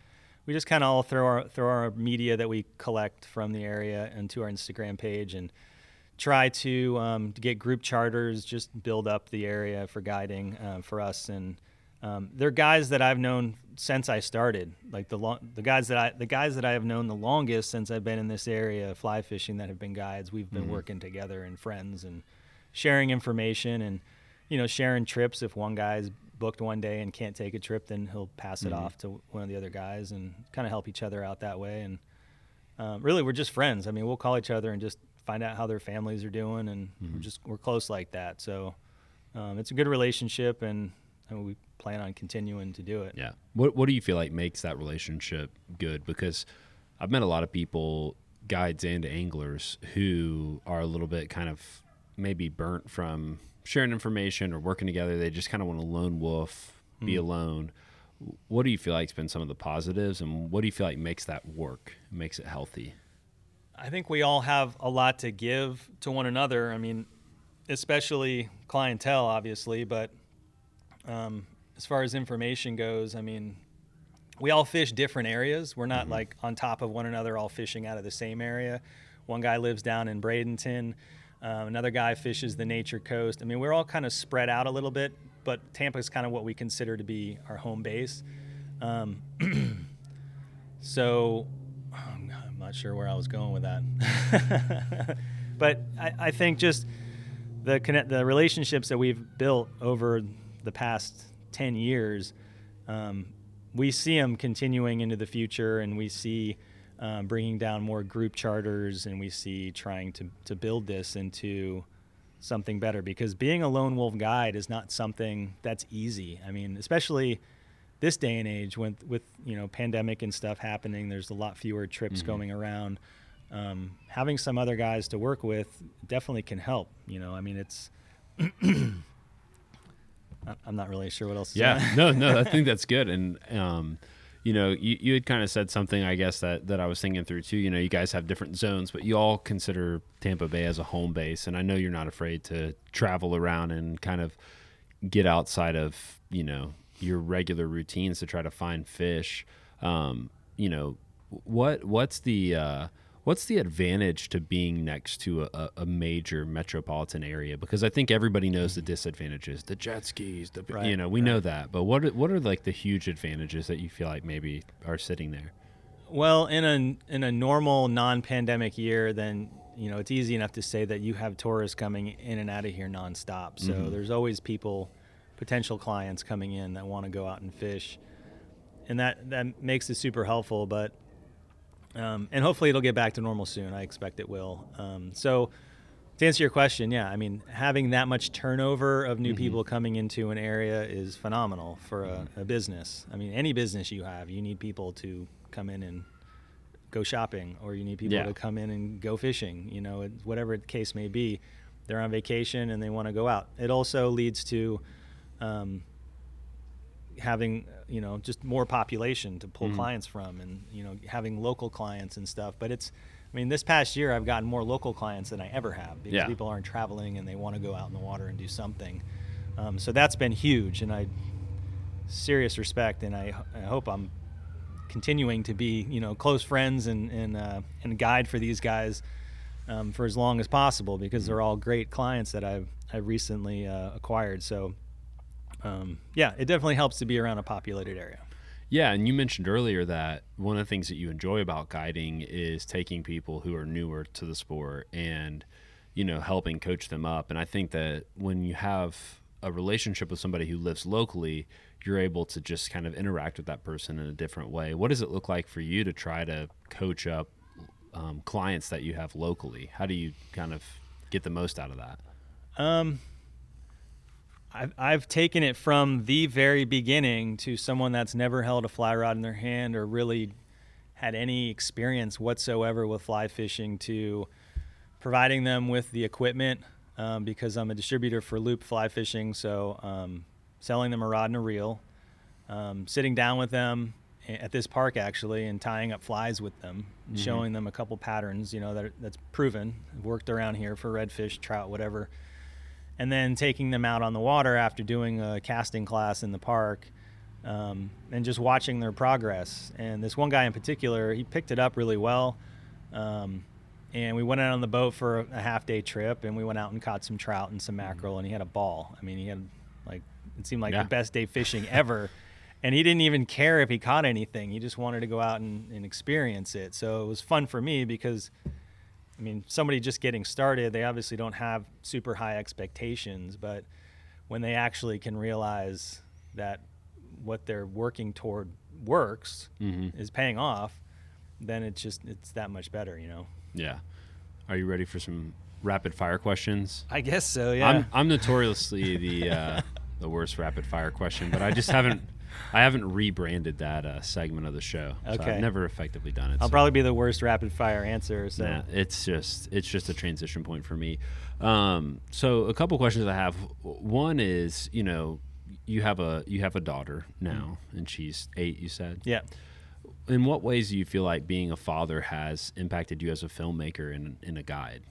[SPEAKER 8] we just kind of all throw our throw our media that we collect from the area into our Instagram page, and try to, um, to get group charters, just build up the area for guiding uh, for us. And um, they're guys that I've known since I started. Like the long, the guys that I the guys that I have known the longest since I've been in this area fly fishing that have been guides. We've been working together and friends and sharing information and you know sharing trips. If one guy's booked one day and can't take a trip, then he'll pass it off to one of the other guys and kind of help each other out that way. And um, really, we're just friends. I mean, we'll call each other and just find out how their families are doing, and we're just we're close like that. So um, it's a good relationship, and, and we plan on continuing to do it.
[SPEAKER 1] Yeah. What What do you feel like makes that relationship good? Because I've met a lot of people, guides and anglers, who are a little bit kind of maybe burnt from sharing information or working together. They just kind of want to lone wolf, be alone. What do you feel like has been some of the positives, and what do you feel like makes that work, makes it healthy?
[SPEAKER 8] I think we all have a lot to give to one another. I mean, especially clientele, obviously, but um, as far as information goes, I mean, we all fish different areas. We're not like on top of one another, all fishing out of the same area. One guy lives down in Bradenton. Um, another guy fishes the Nature Coast. I mean, we're all kind of spread out a little bit, but Tampa is kind of what we consider to be our home base. Um, *clears throat* so I'm not sure where I was going with that, *laughs* but I, I think just the connect the relationships that we've built over the past 10 years um, we see them continuing into the future and we see um, bringing down more group charters and we see trying to, to build this into something better because being a lone wolf guide is not something that's easy i mean especially this day and age with with you know pandemic and stuff happening there's a lot fewer trips
[SPEAKER 1] Mm-hmm.
[SPEAKER 8] going around um, having some other guys to work with definitely can help you know i mean it's *coughs* i'm not really sure what else to
[SPEAKER 1] Yeah, no, no, I *laughs* think that's good. And um, you know, you, you had kind of said something, I guess that that I was thinking through too. You know, you guys have different zones, but you all consider Tampa Bay as a home base, and I know you're not afraid to travel around and kind of get outside of you know your regular routines to try to find fish. Um, you know, what what's the uh, what's the advantage to being next to a, a major metropolitan area? Because I think everybody knows the disadvantages, the jet skis, the you know we know that. But what are, what are like the huge advantages that you feel like maybe are sitting there?
[SPEAKER 8] Well, in a in a normal non-pandemic year, then you know it's easy enough to say that you have tourists coming in and out of here nonstop. So
[SPEAKER 1] Mhm.
[SPEAKER 8] there's always people, potential clients coming in that want to go out and fish, and that that makes it super helpful. But um, and hopefully it'll get back to normal soon. I expect it will. Um, so to answer your question, yeah, I mean having that much turnover of new
[SPEAKER 1] Mhm.
[SPEAKER 8] people coming into an area is phenomenal for a, a business. I mean, any business you have, you need people to come in and go shopping, or you need people
[SPEAKER 1] Yeah.
[SPEAKER 8] to come in and go fishing. You know, it- whatever the case may be, they're on vacation and they want to go out. It also leads to um, having you know just more population to pull
[SPEAKER 1] Mhm.
[SPEAKER 8] clients from and you know having local clients and stuff but it's i mean this past year i've gotten more local clients than i ever have because
[SPEAKER 1] Yeah.
[SPEAKER 8] people aren't traveling and they want to go out in the water and do something um, so that's been huge and i serious respect and i, I hope i'm continuing to be you know close friends and and, uh, and guide for these guys um, for as long as possible because they're all great clients that i've i've recently uh, acquired so um, yeah, it definitely helps to be around a populated area.
[SPEAKER 1] Yeah, and you mentioned earlier that one of the things that you enjoy about guiding is taking people who are newer to the sport and you know helping coach them up. And I think that when you have a relationship with somebody who lives locally, you're able to just kind of interact with that person in a different way. What does it look like for you to try to coach up um, clients that you have locally? How do you kind of get the most out of that?
[SPEAKER 8] Um, I've, I've taken it from the very beginning to someone that's never held a fly rod in their hand or really had any experience whatsoever with fly fishing to providing them with the equipment um, because I'm a distributor for Loop Fly Fishing. So um, selling them a rod and a reel, um, sitting down with them at this park actually and tying up flies with them, and
[SPEAKER 1] Mhm.
[SPEAKER 8] showing them a couple patterns, you know, that that's proven, worked around here for redfish, trout, whatever and then taking them out on the water after doing a casting class in the park um, and just watching their progress. And this one guy in particular, he picked it up really well. Um, and we went out on the boat for a, half day trip and we went out and caught some trout and some mackerel and he had a ball. I mean, he had like, it seemed like
[SPEAKER 1] Yeah.
[SPEAKER 8] the best day fishing *laughs* ever. And he didn't even care if he caught anything. He just wanted to go out and, and experience it. So it was fun for me because I mean, somebody just getting started, they obviously don't have super high expectations, but when they actually can realize that what they're working toward works
[SPEAKER 1] Mm-hmm.
[SPEAKER 8] is paying off, then it's just it's that much better, you know.
[SPEAKER 1] Yeah. Are you ready for some rapid fire questions?
[SPEAKER 8] I guess so, yeah.
[SPEAKER 1] I'm I'm notoriously the uh, *laughs* the worst rapid fire question, but I just haven't I haven't rebranded that uh, segment of the show. So
[SPEAKER 8] Okay.
[SPEAKER 1] I've never effectively done it.
[SPEAKER 8] I'll
[SPEAKER 1] so,
[SPEAKER 8] probably be the worst rapid fire answer. So
[SPEAKER 1] nah, it's just it's just a transition point for me. Um, so a couple questions I have. One is you know you have a you have a daughter now, and she's eight. You said.
[SPEAKER 8] yeah.
[SPEAKER 1] In what ways do you feel like being a father has impacted you as a filmmaker and, and a guide?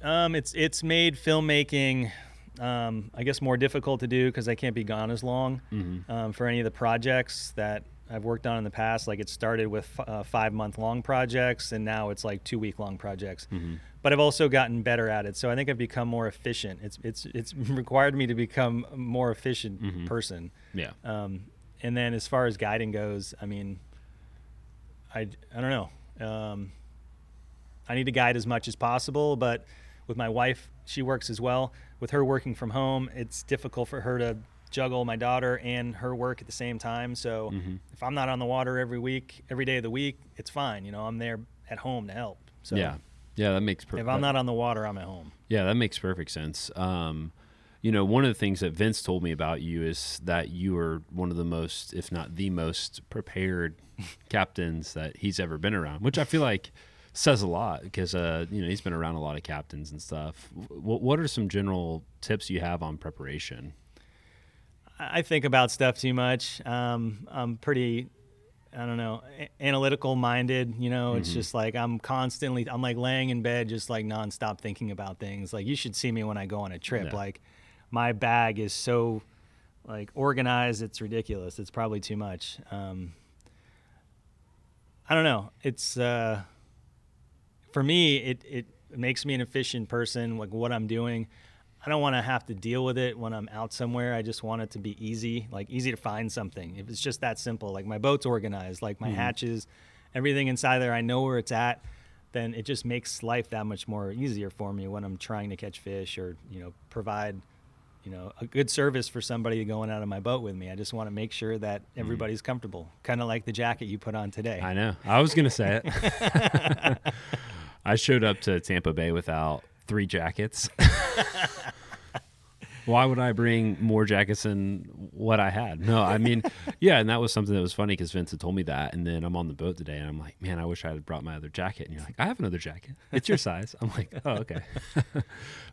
[SPEAKER 8] Um, it's it's made filmmaking, um, I guess, more difficult to do because I can't be gone as long
[SPEAKER 1] Mm-hmm.
[SPEAKER 8] um, for any of the projects that I've worked on in the past. Like it started with f- uh, five month long projects, and now it's like two week long projects. But I've also gotten better at it, so I think I've become more efficient. It's it's it's *laughs* required me to become a more efficient person.
[SPEAKER 1] Yeah.
[SPEAKER 8] Um, and then as far as guiding goes, I mean, I, I don't know. Um, I need to guide as much as possible, but with my wife, she works as well. With her working from home, it's difficult for her to juggle my daughter and her work at the same time. So
[SPEAKER 1] Mm-hmm.
[SPEAKER 8] if I'm not on the water every week, every day of the week, it's fine. You know, I'm there at home to help. So
[SPEAKER 1] yeah. Yeah, that makes perfect.
[SPEAKER 8] if I'm not on the water, I'm at home.
[SPEAKER 1] Yeah, that makes perfect sense. Um, you know, one of the things that Vince told me about you is that you are one of the most, if not the most, prepared *laughs* captains that he's ever been around, which I feel like says a lot because uh, you know he's been around a lot of captains and stuff. What what are some general tips you have on preparation?
[SPEAKER 8] I think about stuff too much. Um, I'm pretty, I don't know, analytical minded. You know, it's just like I'm constantly, I'm like laying in bed, just like nonstop thinking about things. Like you should see me when I go on a trip.
[SPEAKER 1] Yeah.
[SPEAKER 8] Like my bag is so like organized, it's ridiculous. It's probably too much. Um, I don't know. It's uh, for me, it it makes me an efficient person. Like what I'm doing. I don't want to have to deal with it when I'm out somewhere. I just want it to be easy, like easy to find something. If it's just that simple, like my boat's organized, like my mm-hmm. hatches, everything inside there, I know where it's at, then it just makes life that much more easier for me when I'm trying to catch fish or, you know, provide, you know, a good service for somebody going out of my boat with me. I just want to make sure that mm. everybody's comfortable, kind of like the jacket you put on today.
[SPEAKER 1] I know. I was gonna say it. *laughs* *laughs* I showed up to Tampa Bay without three jackets. *laughs* Why would I bring more jackets than what I had? No, I mean, *laughs* yeah, and that was something that was funny because Vince had told me that, and then I'm on the boat today, and I'm like, man, I wish I had brought my other jacket. And you're like, I have another jacket. It's your size. I'm like, oh, okay. *laughs*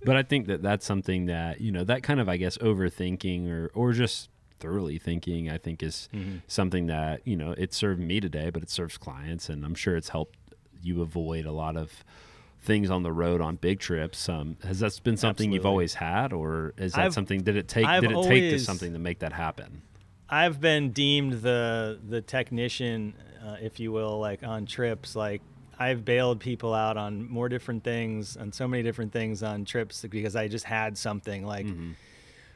[SPEAKER 1] but I think that that's something that you know that kind of I guess overthinking or or just thoroughly thinking I think is mm-hmm. something that you know it served me today, but it serves clients, and I'm sure it's helped you avoid a lot of things on the road on big trips. Um, has that been something you've always had, or is that
[SPEAKER 8] I've-
[SPEAKER 1] something? Did it take?
[SPEAKER 8] I've
[SPEAKER 1] did it take to something to make that happen?
[SPEAKER 8] I've been deemed the the technician, uh, if you will, like on trips. Like I've bailed people out on more different things, on so many different things on trips because I just had something. Like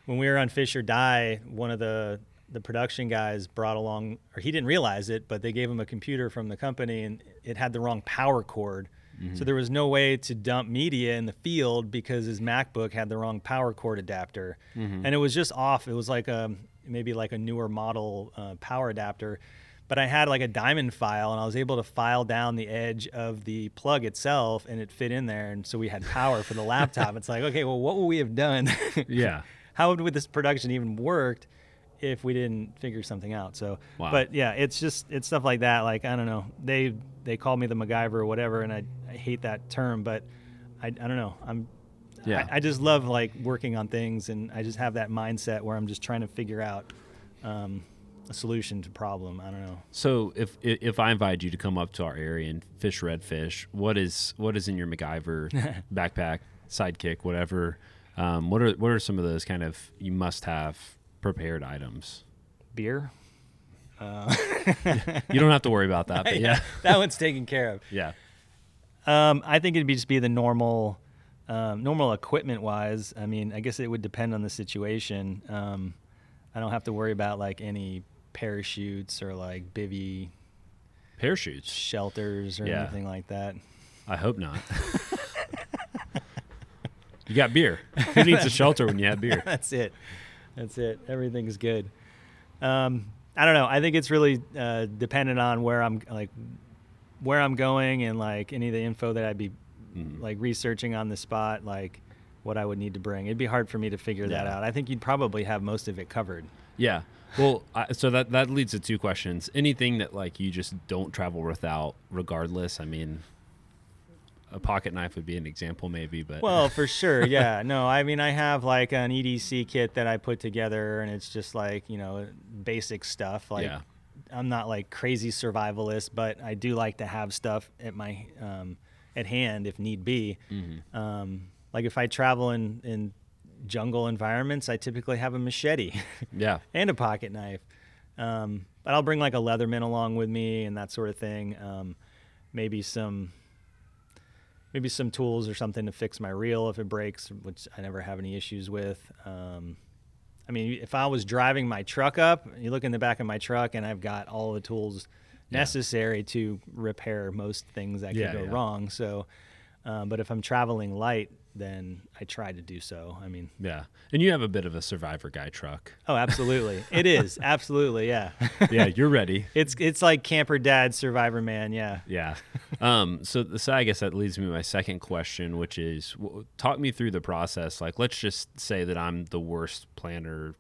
[SPEAKER 8] when we were on Fish or Die, one of the the production guys brought along, or he didn't realize it, but they gave him a computer from the company and it had the wrong power cord. So there was no way to dump media in the field because his MacBook had the wrong power cord adapter, and it was just off. It was like a maybe like a newer model uh, power adapter, but I had like a diamond file, and I was able to file down the edge of the plug itself, and it fit in there, and so we had power for the laptop. It's like, okay, well, what would we have done? *laughs*
[SPEAKER 1] Yeah.
[SPEAKER 8] how would this production even worked if we didn't figure something out? So,
[SPEAKER 1] Wow.
[SPEAKER 8] but yeah, it's just it's stuff like that. Like I don't know, they they call me the MacGyver or whatever, and I, I hate that term, but I, I don't know. I'm
[SPEAKER 1] Yeah.
[SPEAKER 8] I, I just love like working on things, and I just have that mindset where I'm just trying to figure out um, a solution to problem. I don't know.
[SPEAKER 1] So if i- if I invite you to come up to our area and fish redfish, what is what is in your MacGyver *laughs* backpack, sidekick, whatever? Um, what are what are some of those kind of you must have prepared items?
[SPEAKER 8] Beer. *laughs*
[SPEAKER 1] You don't have to worry about that, *laughs* but yeah, *laughs*
[SPEAKER 8] that one's taken care of.
[SPEAKER 1] yeah,
[SPEAKER 8] Um, I think it'd be just be the normal, um, normal equipment wise. I mean, I guess it would depend on the situation. Um, I don't have to worry about like any parachutes or like bivy
[SPEAKER 1] parachutes.
[SPEAKER 8] shelters or
[SPEAKER 1] Yeah.
[SPEAKER 8] anything like that.
[SPEAKER 1] I hope not. you got beer. Who needs a shelter when you have beer?
[SPEAKER 8] That's it. That's it. Everything's good. Um, I don't know. I think it's really uh, dependent on where I'm like where I'm going and like any of the info that I'd be like researching on the spot, like what I would need to bring. It'd be hard for me to figure that out. I think you'd probably have most of it covered.
[SPEAKER 1] Yeah. Well, I, so that that leads to two questions. Anything that like you just don't travel without, regardless. I mean, a pocket knife would be an example, maybe, but
[SPEAKER 8] Well, for sure. *laughs* Yeah. No, I mean, I have like an EDC kit that I put together, and it's just like, you know, basic stuff. Like,
[SPEAKER 1] Yeah.
[SPEAKER 8] I'm not like crazy survivalist, but I do like to have stuff at my um, at hand if need be.
[SPEAKER 1] Mm-hmm.
[SPEAKER 8] Um, like if I travel in in jungle environments, I typically have a machete *laughs*
[SPEAKER 1] yeah,
[SPEAKER 8] and a pocket knife. Um, but I'll bring like a Leatherman along with me and that sort of thing. Um, maybe some maybe some tools or something to fix my reel if it breaks, which I never have any issues with. Um, I mean, if I was driving my truck up, you look in the back of my truck, and I've got all the tools
[SPEAKER 1] Yeah.
[SPEAKER 8] necessary to repair most things that
[SPEAKER 1] Yeah,
[SPEAKER 8] could go
[SPEAKER 1] yeah.
[SPEAKER 8] wrong. So, um, but if I'm traveling light, then I try to do so. I mean,
[SPEAKER 1] Yeah. And you have a bit of a survivor guy truck.
[SPEAKER 8] oh, absolutely, it is *laughs* absolutely, yeah.
[SPEAKER 1] Yeah, you're ready. *laughs*
[SPEAKER 8] it's it's like camper dad, survivor man, yeah.
[SPEAKER 1] Yeah. Um, so, so I guess that leads me to my second question, which is talk me through the process. Like, let's just say that I'm the worst planner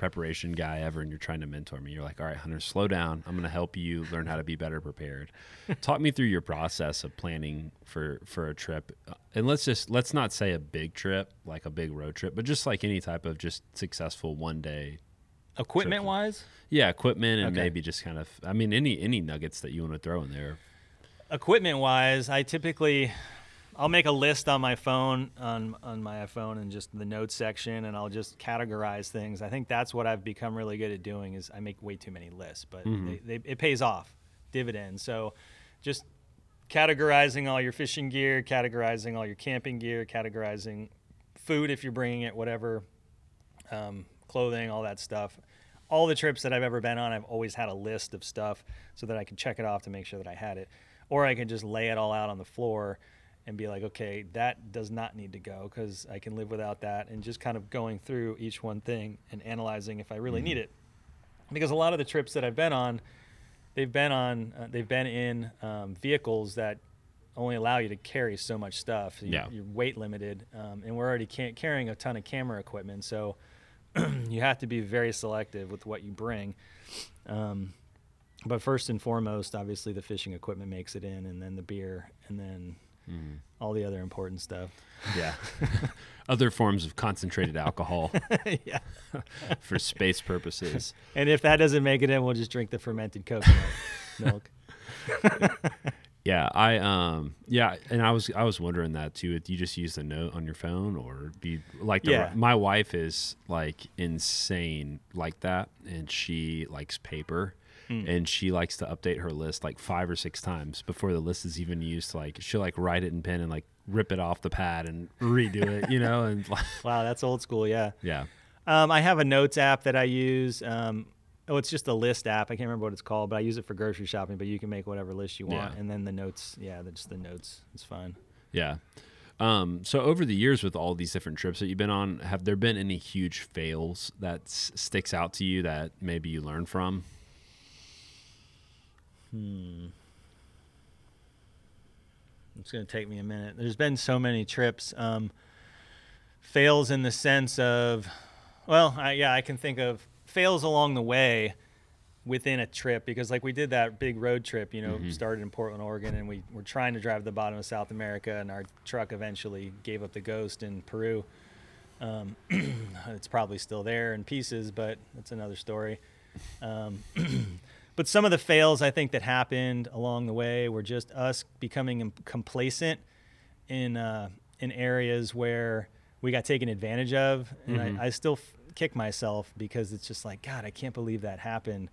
[SPEAKER 1] preparation guy ever and you're trying to mentor me. You're like, all right, Hunter, slow down. I'm going to help you learn how to be better prepared. *laughs* talk me through your process of planning for, for a trip. Uh, And let's just, let's not say a big trip, like a big road trip, but just like any type of just successful one day
[SPEAKER 8] Equipment wise,
[SPEAKER 1] yeah, equipment and
[SPEAKER 8] Okay.
[SPEAKER 1] maybe just kind of I mean any any nuggets that you want to throw in there.
[SPEAKER 8] equipment wise, I typically I'll make a list on my phone on on my iPhone and just the notes section and I'll just categorize things. I think that's what I've become really good at doing is I make way too many lists, but they, they, it pays off dividends. So just categorizing all your fishing gear, categorizing all your camping gear, categorizing food if you're bringing it, whatever, um, clothing, all that stuff. All the trips that I've ever been on, I've always had a list of stuff so that I can check it off to make sure that I had it. Or I can just lay it all out on the floor and be like, okay, that does not need to go because I can live without that. And just kind of going through each one thing and analyzing if I really need it. Because a lot of the trips that I've been on, they've been on, uh, they've been in um, vehicles that only allow you to carry so much stuff. You're,
[SPEAKER 1] Yeah.
[SPEAKER 8] you're weight limited, um, and we're already carrying a ton of camera equipment, so *clears throat* you have to be very selective with what you bring. Um, but first and foremost, obviously, the fishing equipment makes it in, and then the beer, and then all the other important stuff.
[SPEAKER 1] Yeah. *laughs* Other forms of concentrated alcohol *laughs*
[SPEAKER 8] yeah. *laughs*
[SPEAKER 1] for space purposes.
[SPEAKER 8] And if that doesn't make it in, we'll just drink the fermented coconut milk.
[SPEAKER 1] Yeah, I um yeah, and I was I was wondering that too. Do you just use the note on your phone or do you like the,
[SPEAKER 8] Yeah.
[SPEAKER 1] my wife is like insane like that and she likes paper
[SPEAKER 8] Hmm.
[SPEAKER 1] and she likes to update her list like five or six times before the list is even used like she'll like write it in pen and like rip it off the pad and *laughs* redo it, you know, and like, *laughs*
[SPEAKER 8] Wow, that's old school. Yeah.
[SPEAKER 1] yeah.
[SPEAKER 8] Um, I have a notes app that I use. Um, oh, it's just a list app. I can't remember what it's called, but I use it for grocery shopping. But you can make whatever list you want,
[SPEAKER 1] Yeah.
[SPEAKER 8] and then the notes. Yeah, that's the notes. It's fine.
[SPEAKER 1] Yeah. Um, so over the years with all these different trips that you've been on, have there been any huge fails that s- sticks out to you that maybe you learn from?
[SPEAKER 8] It's gonna take me a minute. There's been so many trips. Um, fails in the sense of, well, I, yeah, I can think of fails along the way within a trip because like we did that big road trip you know started in portland oregon and we were trying to drive to the bottom of south america and our truck eventually gave up the ghost in peru um, *clears throat* it's probably still there in pieces but that's another story um, *clears throat* but some of the fails i think that happened along the way were just us becoming complacent in uh, in areas where we got taken advantage of, and I, I still f- kick myself because it's just like God, I can't believe that happened.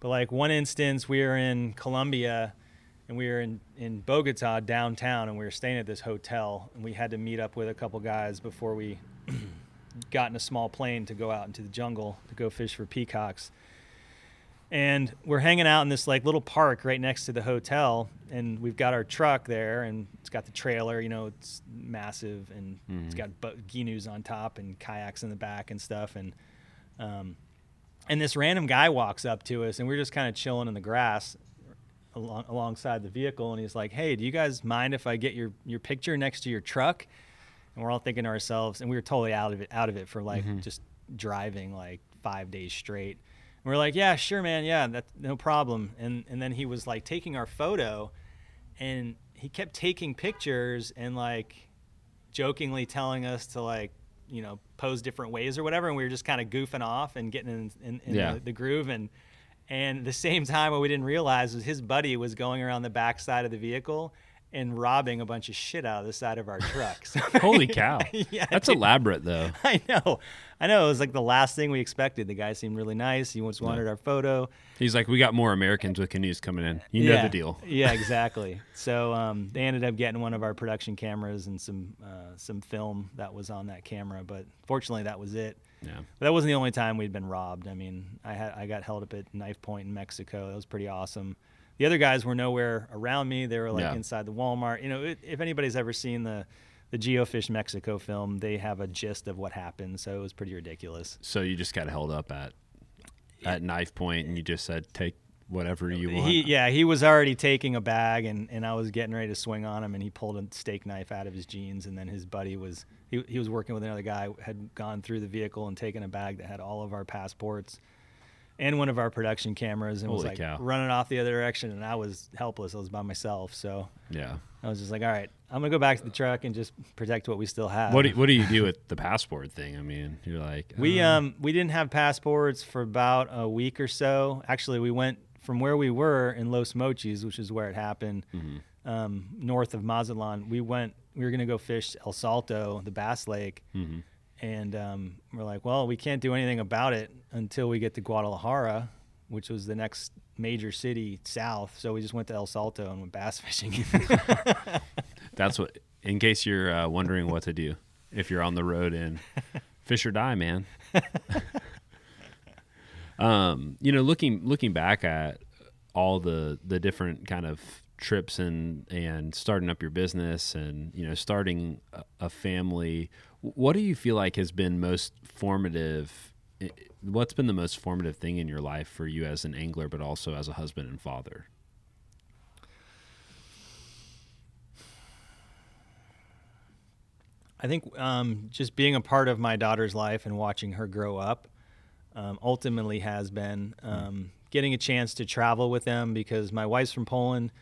[SPEAKER 8] But like one instance, we were in Colombia, and we were in in Bogota downtown, and we were staying at this hotel, and we had to meet up with a couple guys before we *clears throat* got in a small plane to go out into the jungle to go fish for peacocks and we're hanging out in this like little park right next to the hotel and we've got our truck there and it's got the trailer you know it's massive and it's got bu- ginus on top and kayaks in the back and stuff and um, and this random guy walks up to us and we're just kind of chilling in the grass along, alongside the vehicle and he's like hey do you guys mind if i get your your picture next to your truck? And we're all thinking to ourselves and we were totally out of it out of it for like just driving like five days straight and we're like yeah sure man yeah that's no problem and and then he was like taking our photo and he kept taking pictures and like jokingly telling us to like you know pose different ways or whatever and we were just kind of goofing off and getting in, in, in
[SPEAKER 1] Yeah.
[SPEAKER 8] the, the groove and and the same time what we didn't realize was his buddy was going around the back side of the vehicle and robbing a bunch of shit out of the side of our trucks. *laughs*
[SPEAKER 1] Holy cow. *laughs*
[SPEAKER 8] yeah,
[SPEAKER 1] That's
[SPEAKER 8] dude.
[SPEAKER 1] elaborate though. *laughs*
[SPEAKER 8] I know. I know. It was like the last thing we expected. The guy seemed really nice. He once wanted our photo.
[SPEAKER 1] He's like, we got more Americans with canoes coming in. You know
[SPEAKER 8] yeah.
[SPEAKER 1] the deal.
[SPEAKER 8] yeah, exactly. So um, they ended up getting one of our production cameras and some uh, some film that was on that camera. But fortunately, that was it.
[SPEAKER 1] Yeah.
[SPEAKER 8] But that wasn't the only time we'd been robbed. I mean, I had I got held up at knife point in Mexico. That was pretty awesome. The other guys were nowhere around me. They were like
[SPEAKER 1] Yeah.
[SPEAKER 8] inside the Walmart. You know, it, if anybody's ever seen the the Geofish Mexico film, they have a gist of what happened. So it was pretty ridiculous.
[SPEAKER 1] So you just got held up at at knife point, and you just said, take whatever you want.
[SPEAKER 8] He, yeah, he was already taking a bag, and, and I was getting ready to swing on him, and he pulled a steak knife out of his jeans, and then his buddy was he, he was working with another guy had gone through the vehicle and taken a bag that had all of our passports and one of our production cameras, and was like
[SPEAKER 1] cow.
[SPEAKER 8] running off the other direction, and I was helpless. I was by myself, so
[SPEAKER 1] yeah.
[SPEAKER 8] I was just like, all right, I'm gonna go back to the truck and just protect what we still have.
[SPEAKER 1] What do, what do you do with the passport thing? I mean, you're like,
[SPEAKER 8] We
[SPEAKER 1] uh,
[SPEAKER 8] um we didn't have passports for about a week or so. Actually, we went from where we were in Los Mochis, which is where it happened,
[SPEAKER 1] Mm-hmm.
[SPEAKER 8] um, north of Mazatlan. We went. We were gonna go fish El Salto, the Bass Lake,
[SPEAKER 1] Mhm.
[SPEAKER 8] and um, we're like, well, we can't do anything about it until we get to Guadalajara, which was the next major city south. So we just went to El Salto and went bass fishing. *laughs*
[SPEAKER 1] That's what. In case you're uh, wondering what to do if you're on the road and *laughs* fish or die, man. *laughs* um, you know, looking looking back at all the the different kind of trips and and starting up your business and you know starting a, a family, what do you feel like has been most formative? What's been the most formative thing in your life for you as an angler, but also as a husband and father?
[SPEAKER 8] I think um, just being a part of my daughter's life and watching her grow up um, ultimately has been um, getting a chance to travel with them because my wife's from Poland.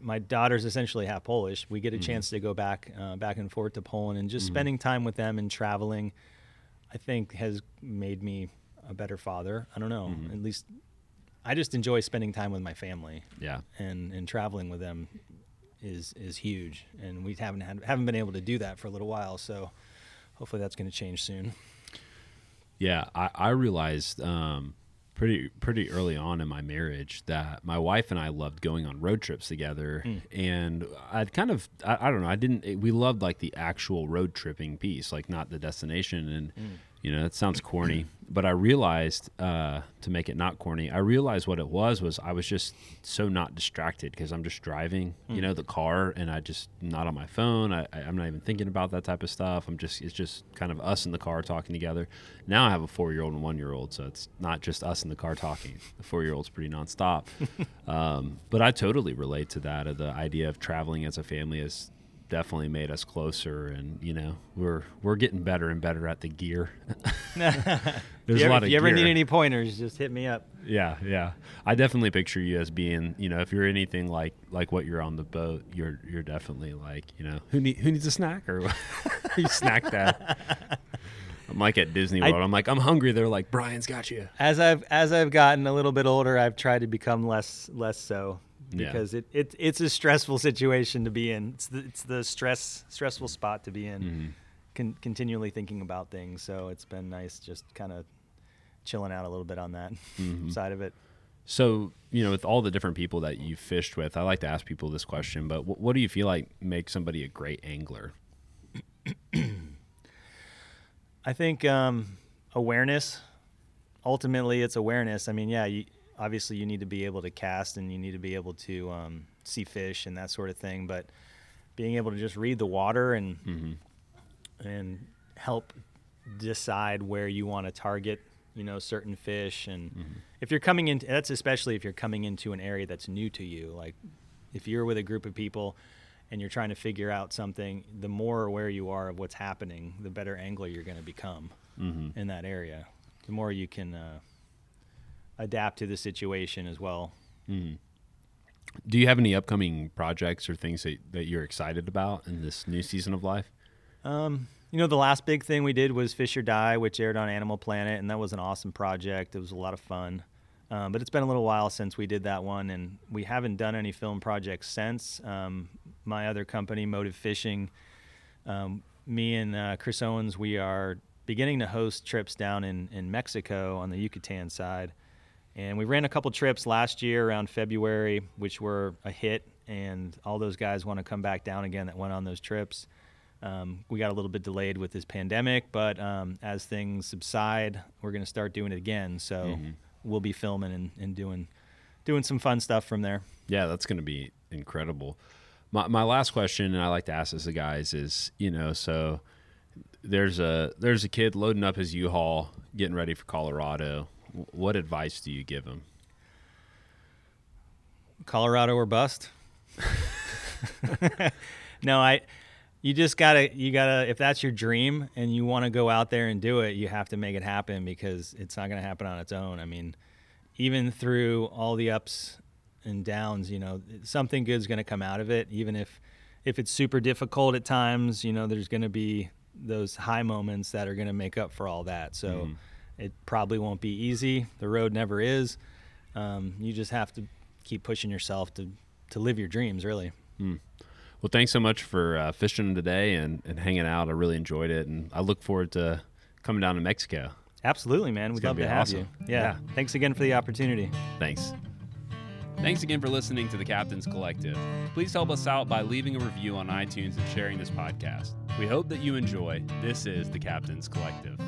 [SPEAKER 8] My daughter's essentially half Polish. We get a chance to go back uh, back and forth to Poland and just spending time with them and traveling. I think has made me a better father. I don't know. At least I just enjoy spending time with my family
[SPEAKER 1] Yeah.
[SPEAKER 8] and and traveling with them is is huge and we haven't had haven't been able to do that for a little while so hopefully that's going to change soon
[SPEAKER 1] Yeah, I, I realized um, pretty pretty early on in my marriage that my wife and I loved going on road trips together, hmm. and I'd kind of I, I don't know I didn't we loved like the actual road tripping piece, like not the destination, and hmm. You know it sounds corny, *clears throat* but I realized uh, to make it not corny, I realized what it was was I was just so not distracted because I'm just driving, you know, the car, and I just not on my phone. I, I- I'm not even thinking about that type of stuff. I'm just it's just kind of us in the car talking together. Now I have a four year old and one year old, so it's not just us in the car talking. The four year old's pretty nonstop. *laughs* um, but I totally relate to that. Of the idea of traveling as a family has definitely made us closer, and you know we're we're getting better and better at the gear. *laughs* There's
[SPEAKER 8] you
[SPEAKER 1] a
[SPEAKER 8] ever,
[SPEAKER 1] lot of
[SPEAKER 8] if you ever
[SPEAKER 1] gear.
[SPEAKER 8] need any pointers just hit me up
[SPEAKER 1] Yeah, yeah. I definitely picture you as being, you know, if you're anything like like what you're on the boat, you're you're definitely like, you know, who need who needs a snack or *laughs* you snack that. I'm like at Disney
[SPEAKER 8] I-
[SPEAKER 1] World. I'm like, I'm hungry. They're like, Brian's got you.
[SPEAKER 8] as i've as i've gotten a little bit older i've tried to become less less so
[SPEAKER 1] Yeah.
[SPEAKER 8] because it, it it's a stressful situation to be in it's the, it's the stress stressful spot to be in
[SPEAKER 1] Mm-hmm.
[SPEAKER 8] con- continually thinking about things so it's been nice just kind of chilling out a little bit on that
[SPEAKER 1] Mm-hmm. *laughs*
[SPEAKER 8] side of it
[SPEAKER 1] So, you know, with all the different people that you've fished with, I like to ask people this question, but what, what do you feel like makes somebody a great angler? *clears throat*
[SPEAKER 8] I think um, awareness. Ultimately, it's awareness. I mean, yeah, you, obviously you need to be able to cast and you need to be able to um, see fish and that sort of thing. But being able to just read the water and and help decide where you want to target, you know, certain fish. And if you're coming into that's especially if you're coming into an area that's new to you. Like if you're with a group of people and you're trying to figure out something, the more aware you are of what's happening, the better angler you're going to become in that area. The more you can uh, adapt to the situation as well.
[SPEAKER 1] Do you have any upcoming projects or things that, that you're excited about in this new season of life?
[SPEAKER 8] Um, you know, the last big thing we did was Fish or Die, which aired on Animal Planet, and that was an awesome project. It was a lot of fun. Um, but it's been a little while since we did that one, and we haven't done any film projects since. Um, my other company, Motiv Fishing, um, me and uh, Chris Owens, we are beginning to host trips down in, in Mexico on the Yucatan side. And we ran a couple trips last year around February, which were a hit. And all those guys want to come back down again that went on those trips. Um, we got a little bit delayed with this pandemic, but um, as things subside, we're going to start doing it again. So
[SPEAKER 1] Mm-hmm.
[SPEAKER 8] we'll be filming and, and doing doing some fun stuff from there.
[SPEAKER 1] Yeah, that's going to be incredible. My, my last question, and I like to ask this to guys, is you know, so there's a there's a kid loading up his U-Haul, getting ready for Colorado. What advice do you give him?
[SPEAKER 8] Colorado or bust. *laughs* no, I. You just gotta, you gotta. If that's your dream and you want to go out there and do it, you have to make it happen because it's not gonna happen on its own. I mean, even through all the ups and downs, you know, something good's gonna come out of it. Even if, if it's super difficult at times, you know, there's gonna be those high moments that are gonna make up for all that. So, mm-hmm. It probably won't be easy. The road never is. Um, you just have to keep pushing yourself to to live your dreams really
[SPEAKER 1] Well, thanks so much for uh, fishing today and, and hanging out. I really enjoyed it, and I look forward to coming down to Mexico.
[SPEAKER 8] absolutely man we'd
[SPEAKER 1] gonna
[SPEAKER 8] love
[SPEAKER 1] be
[SPEAKER 8] to have
[SPEAKER 1] awesome.
[SPEAKER 8] you yeah. thanks again for the opportunity
[SPEAKER 1] Thanks. Thanks again for listening to the Captain's Collective. Please help us out by leaving a review on iTunes and sharing this podcast. We hope that you enjoy. This is the Captain's Collective.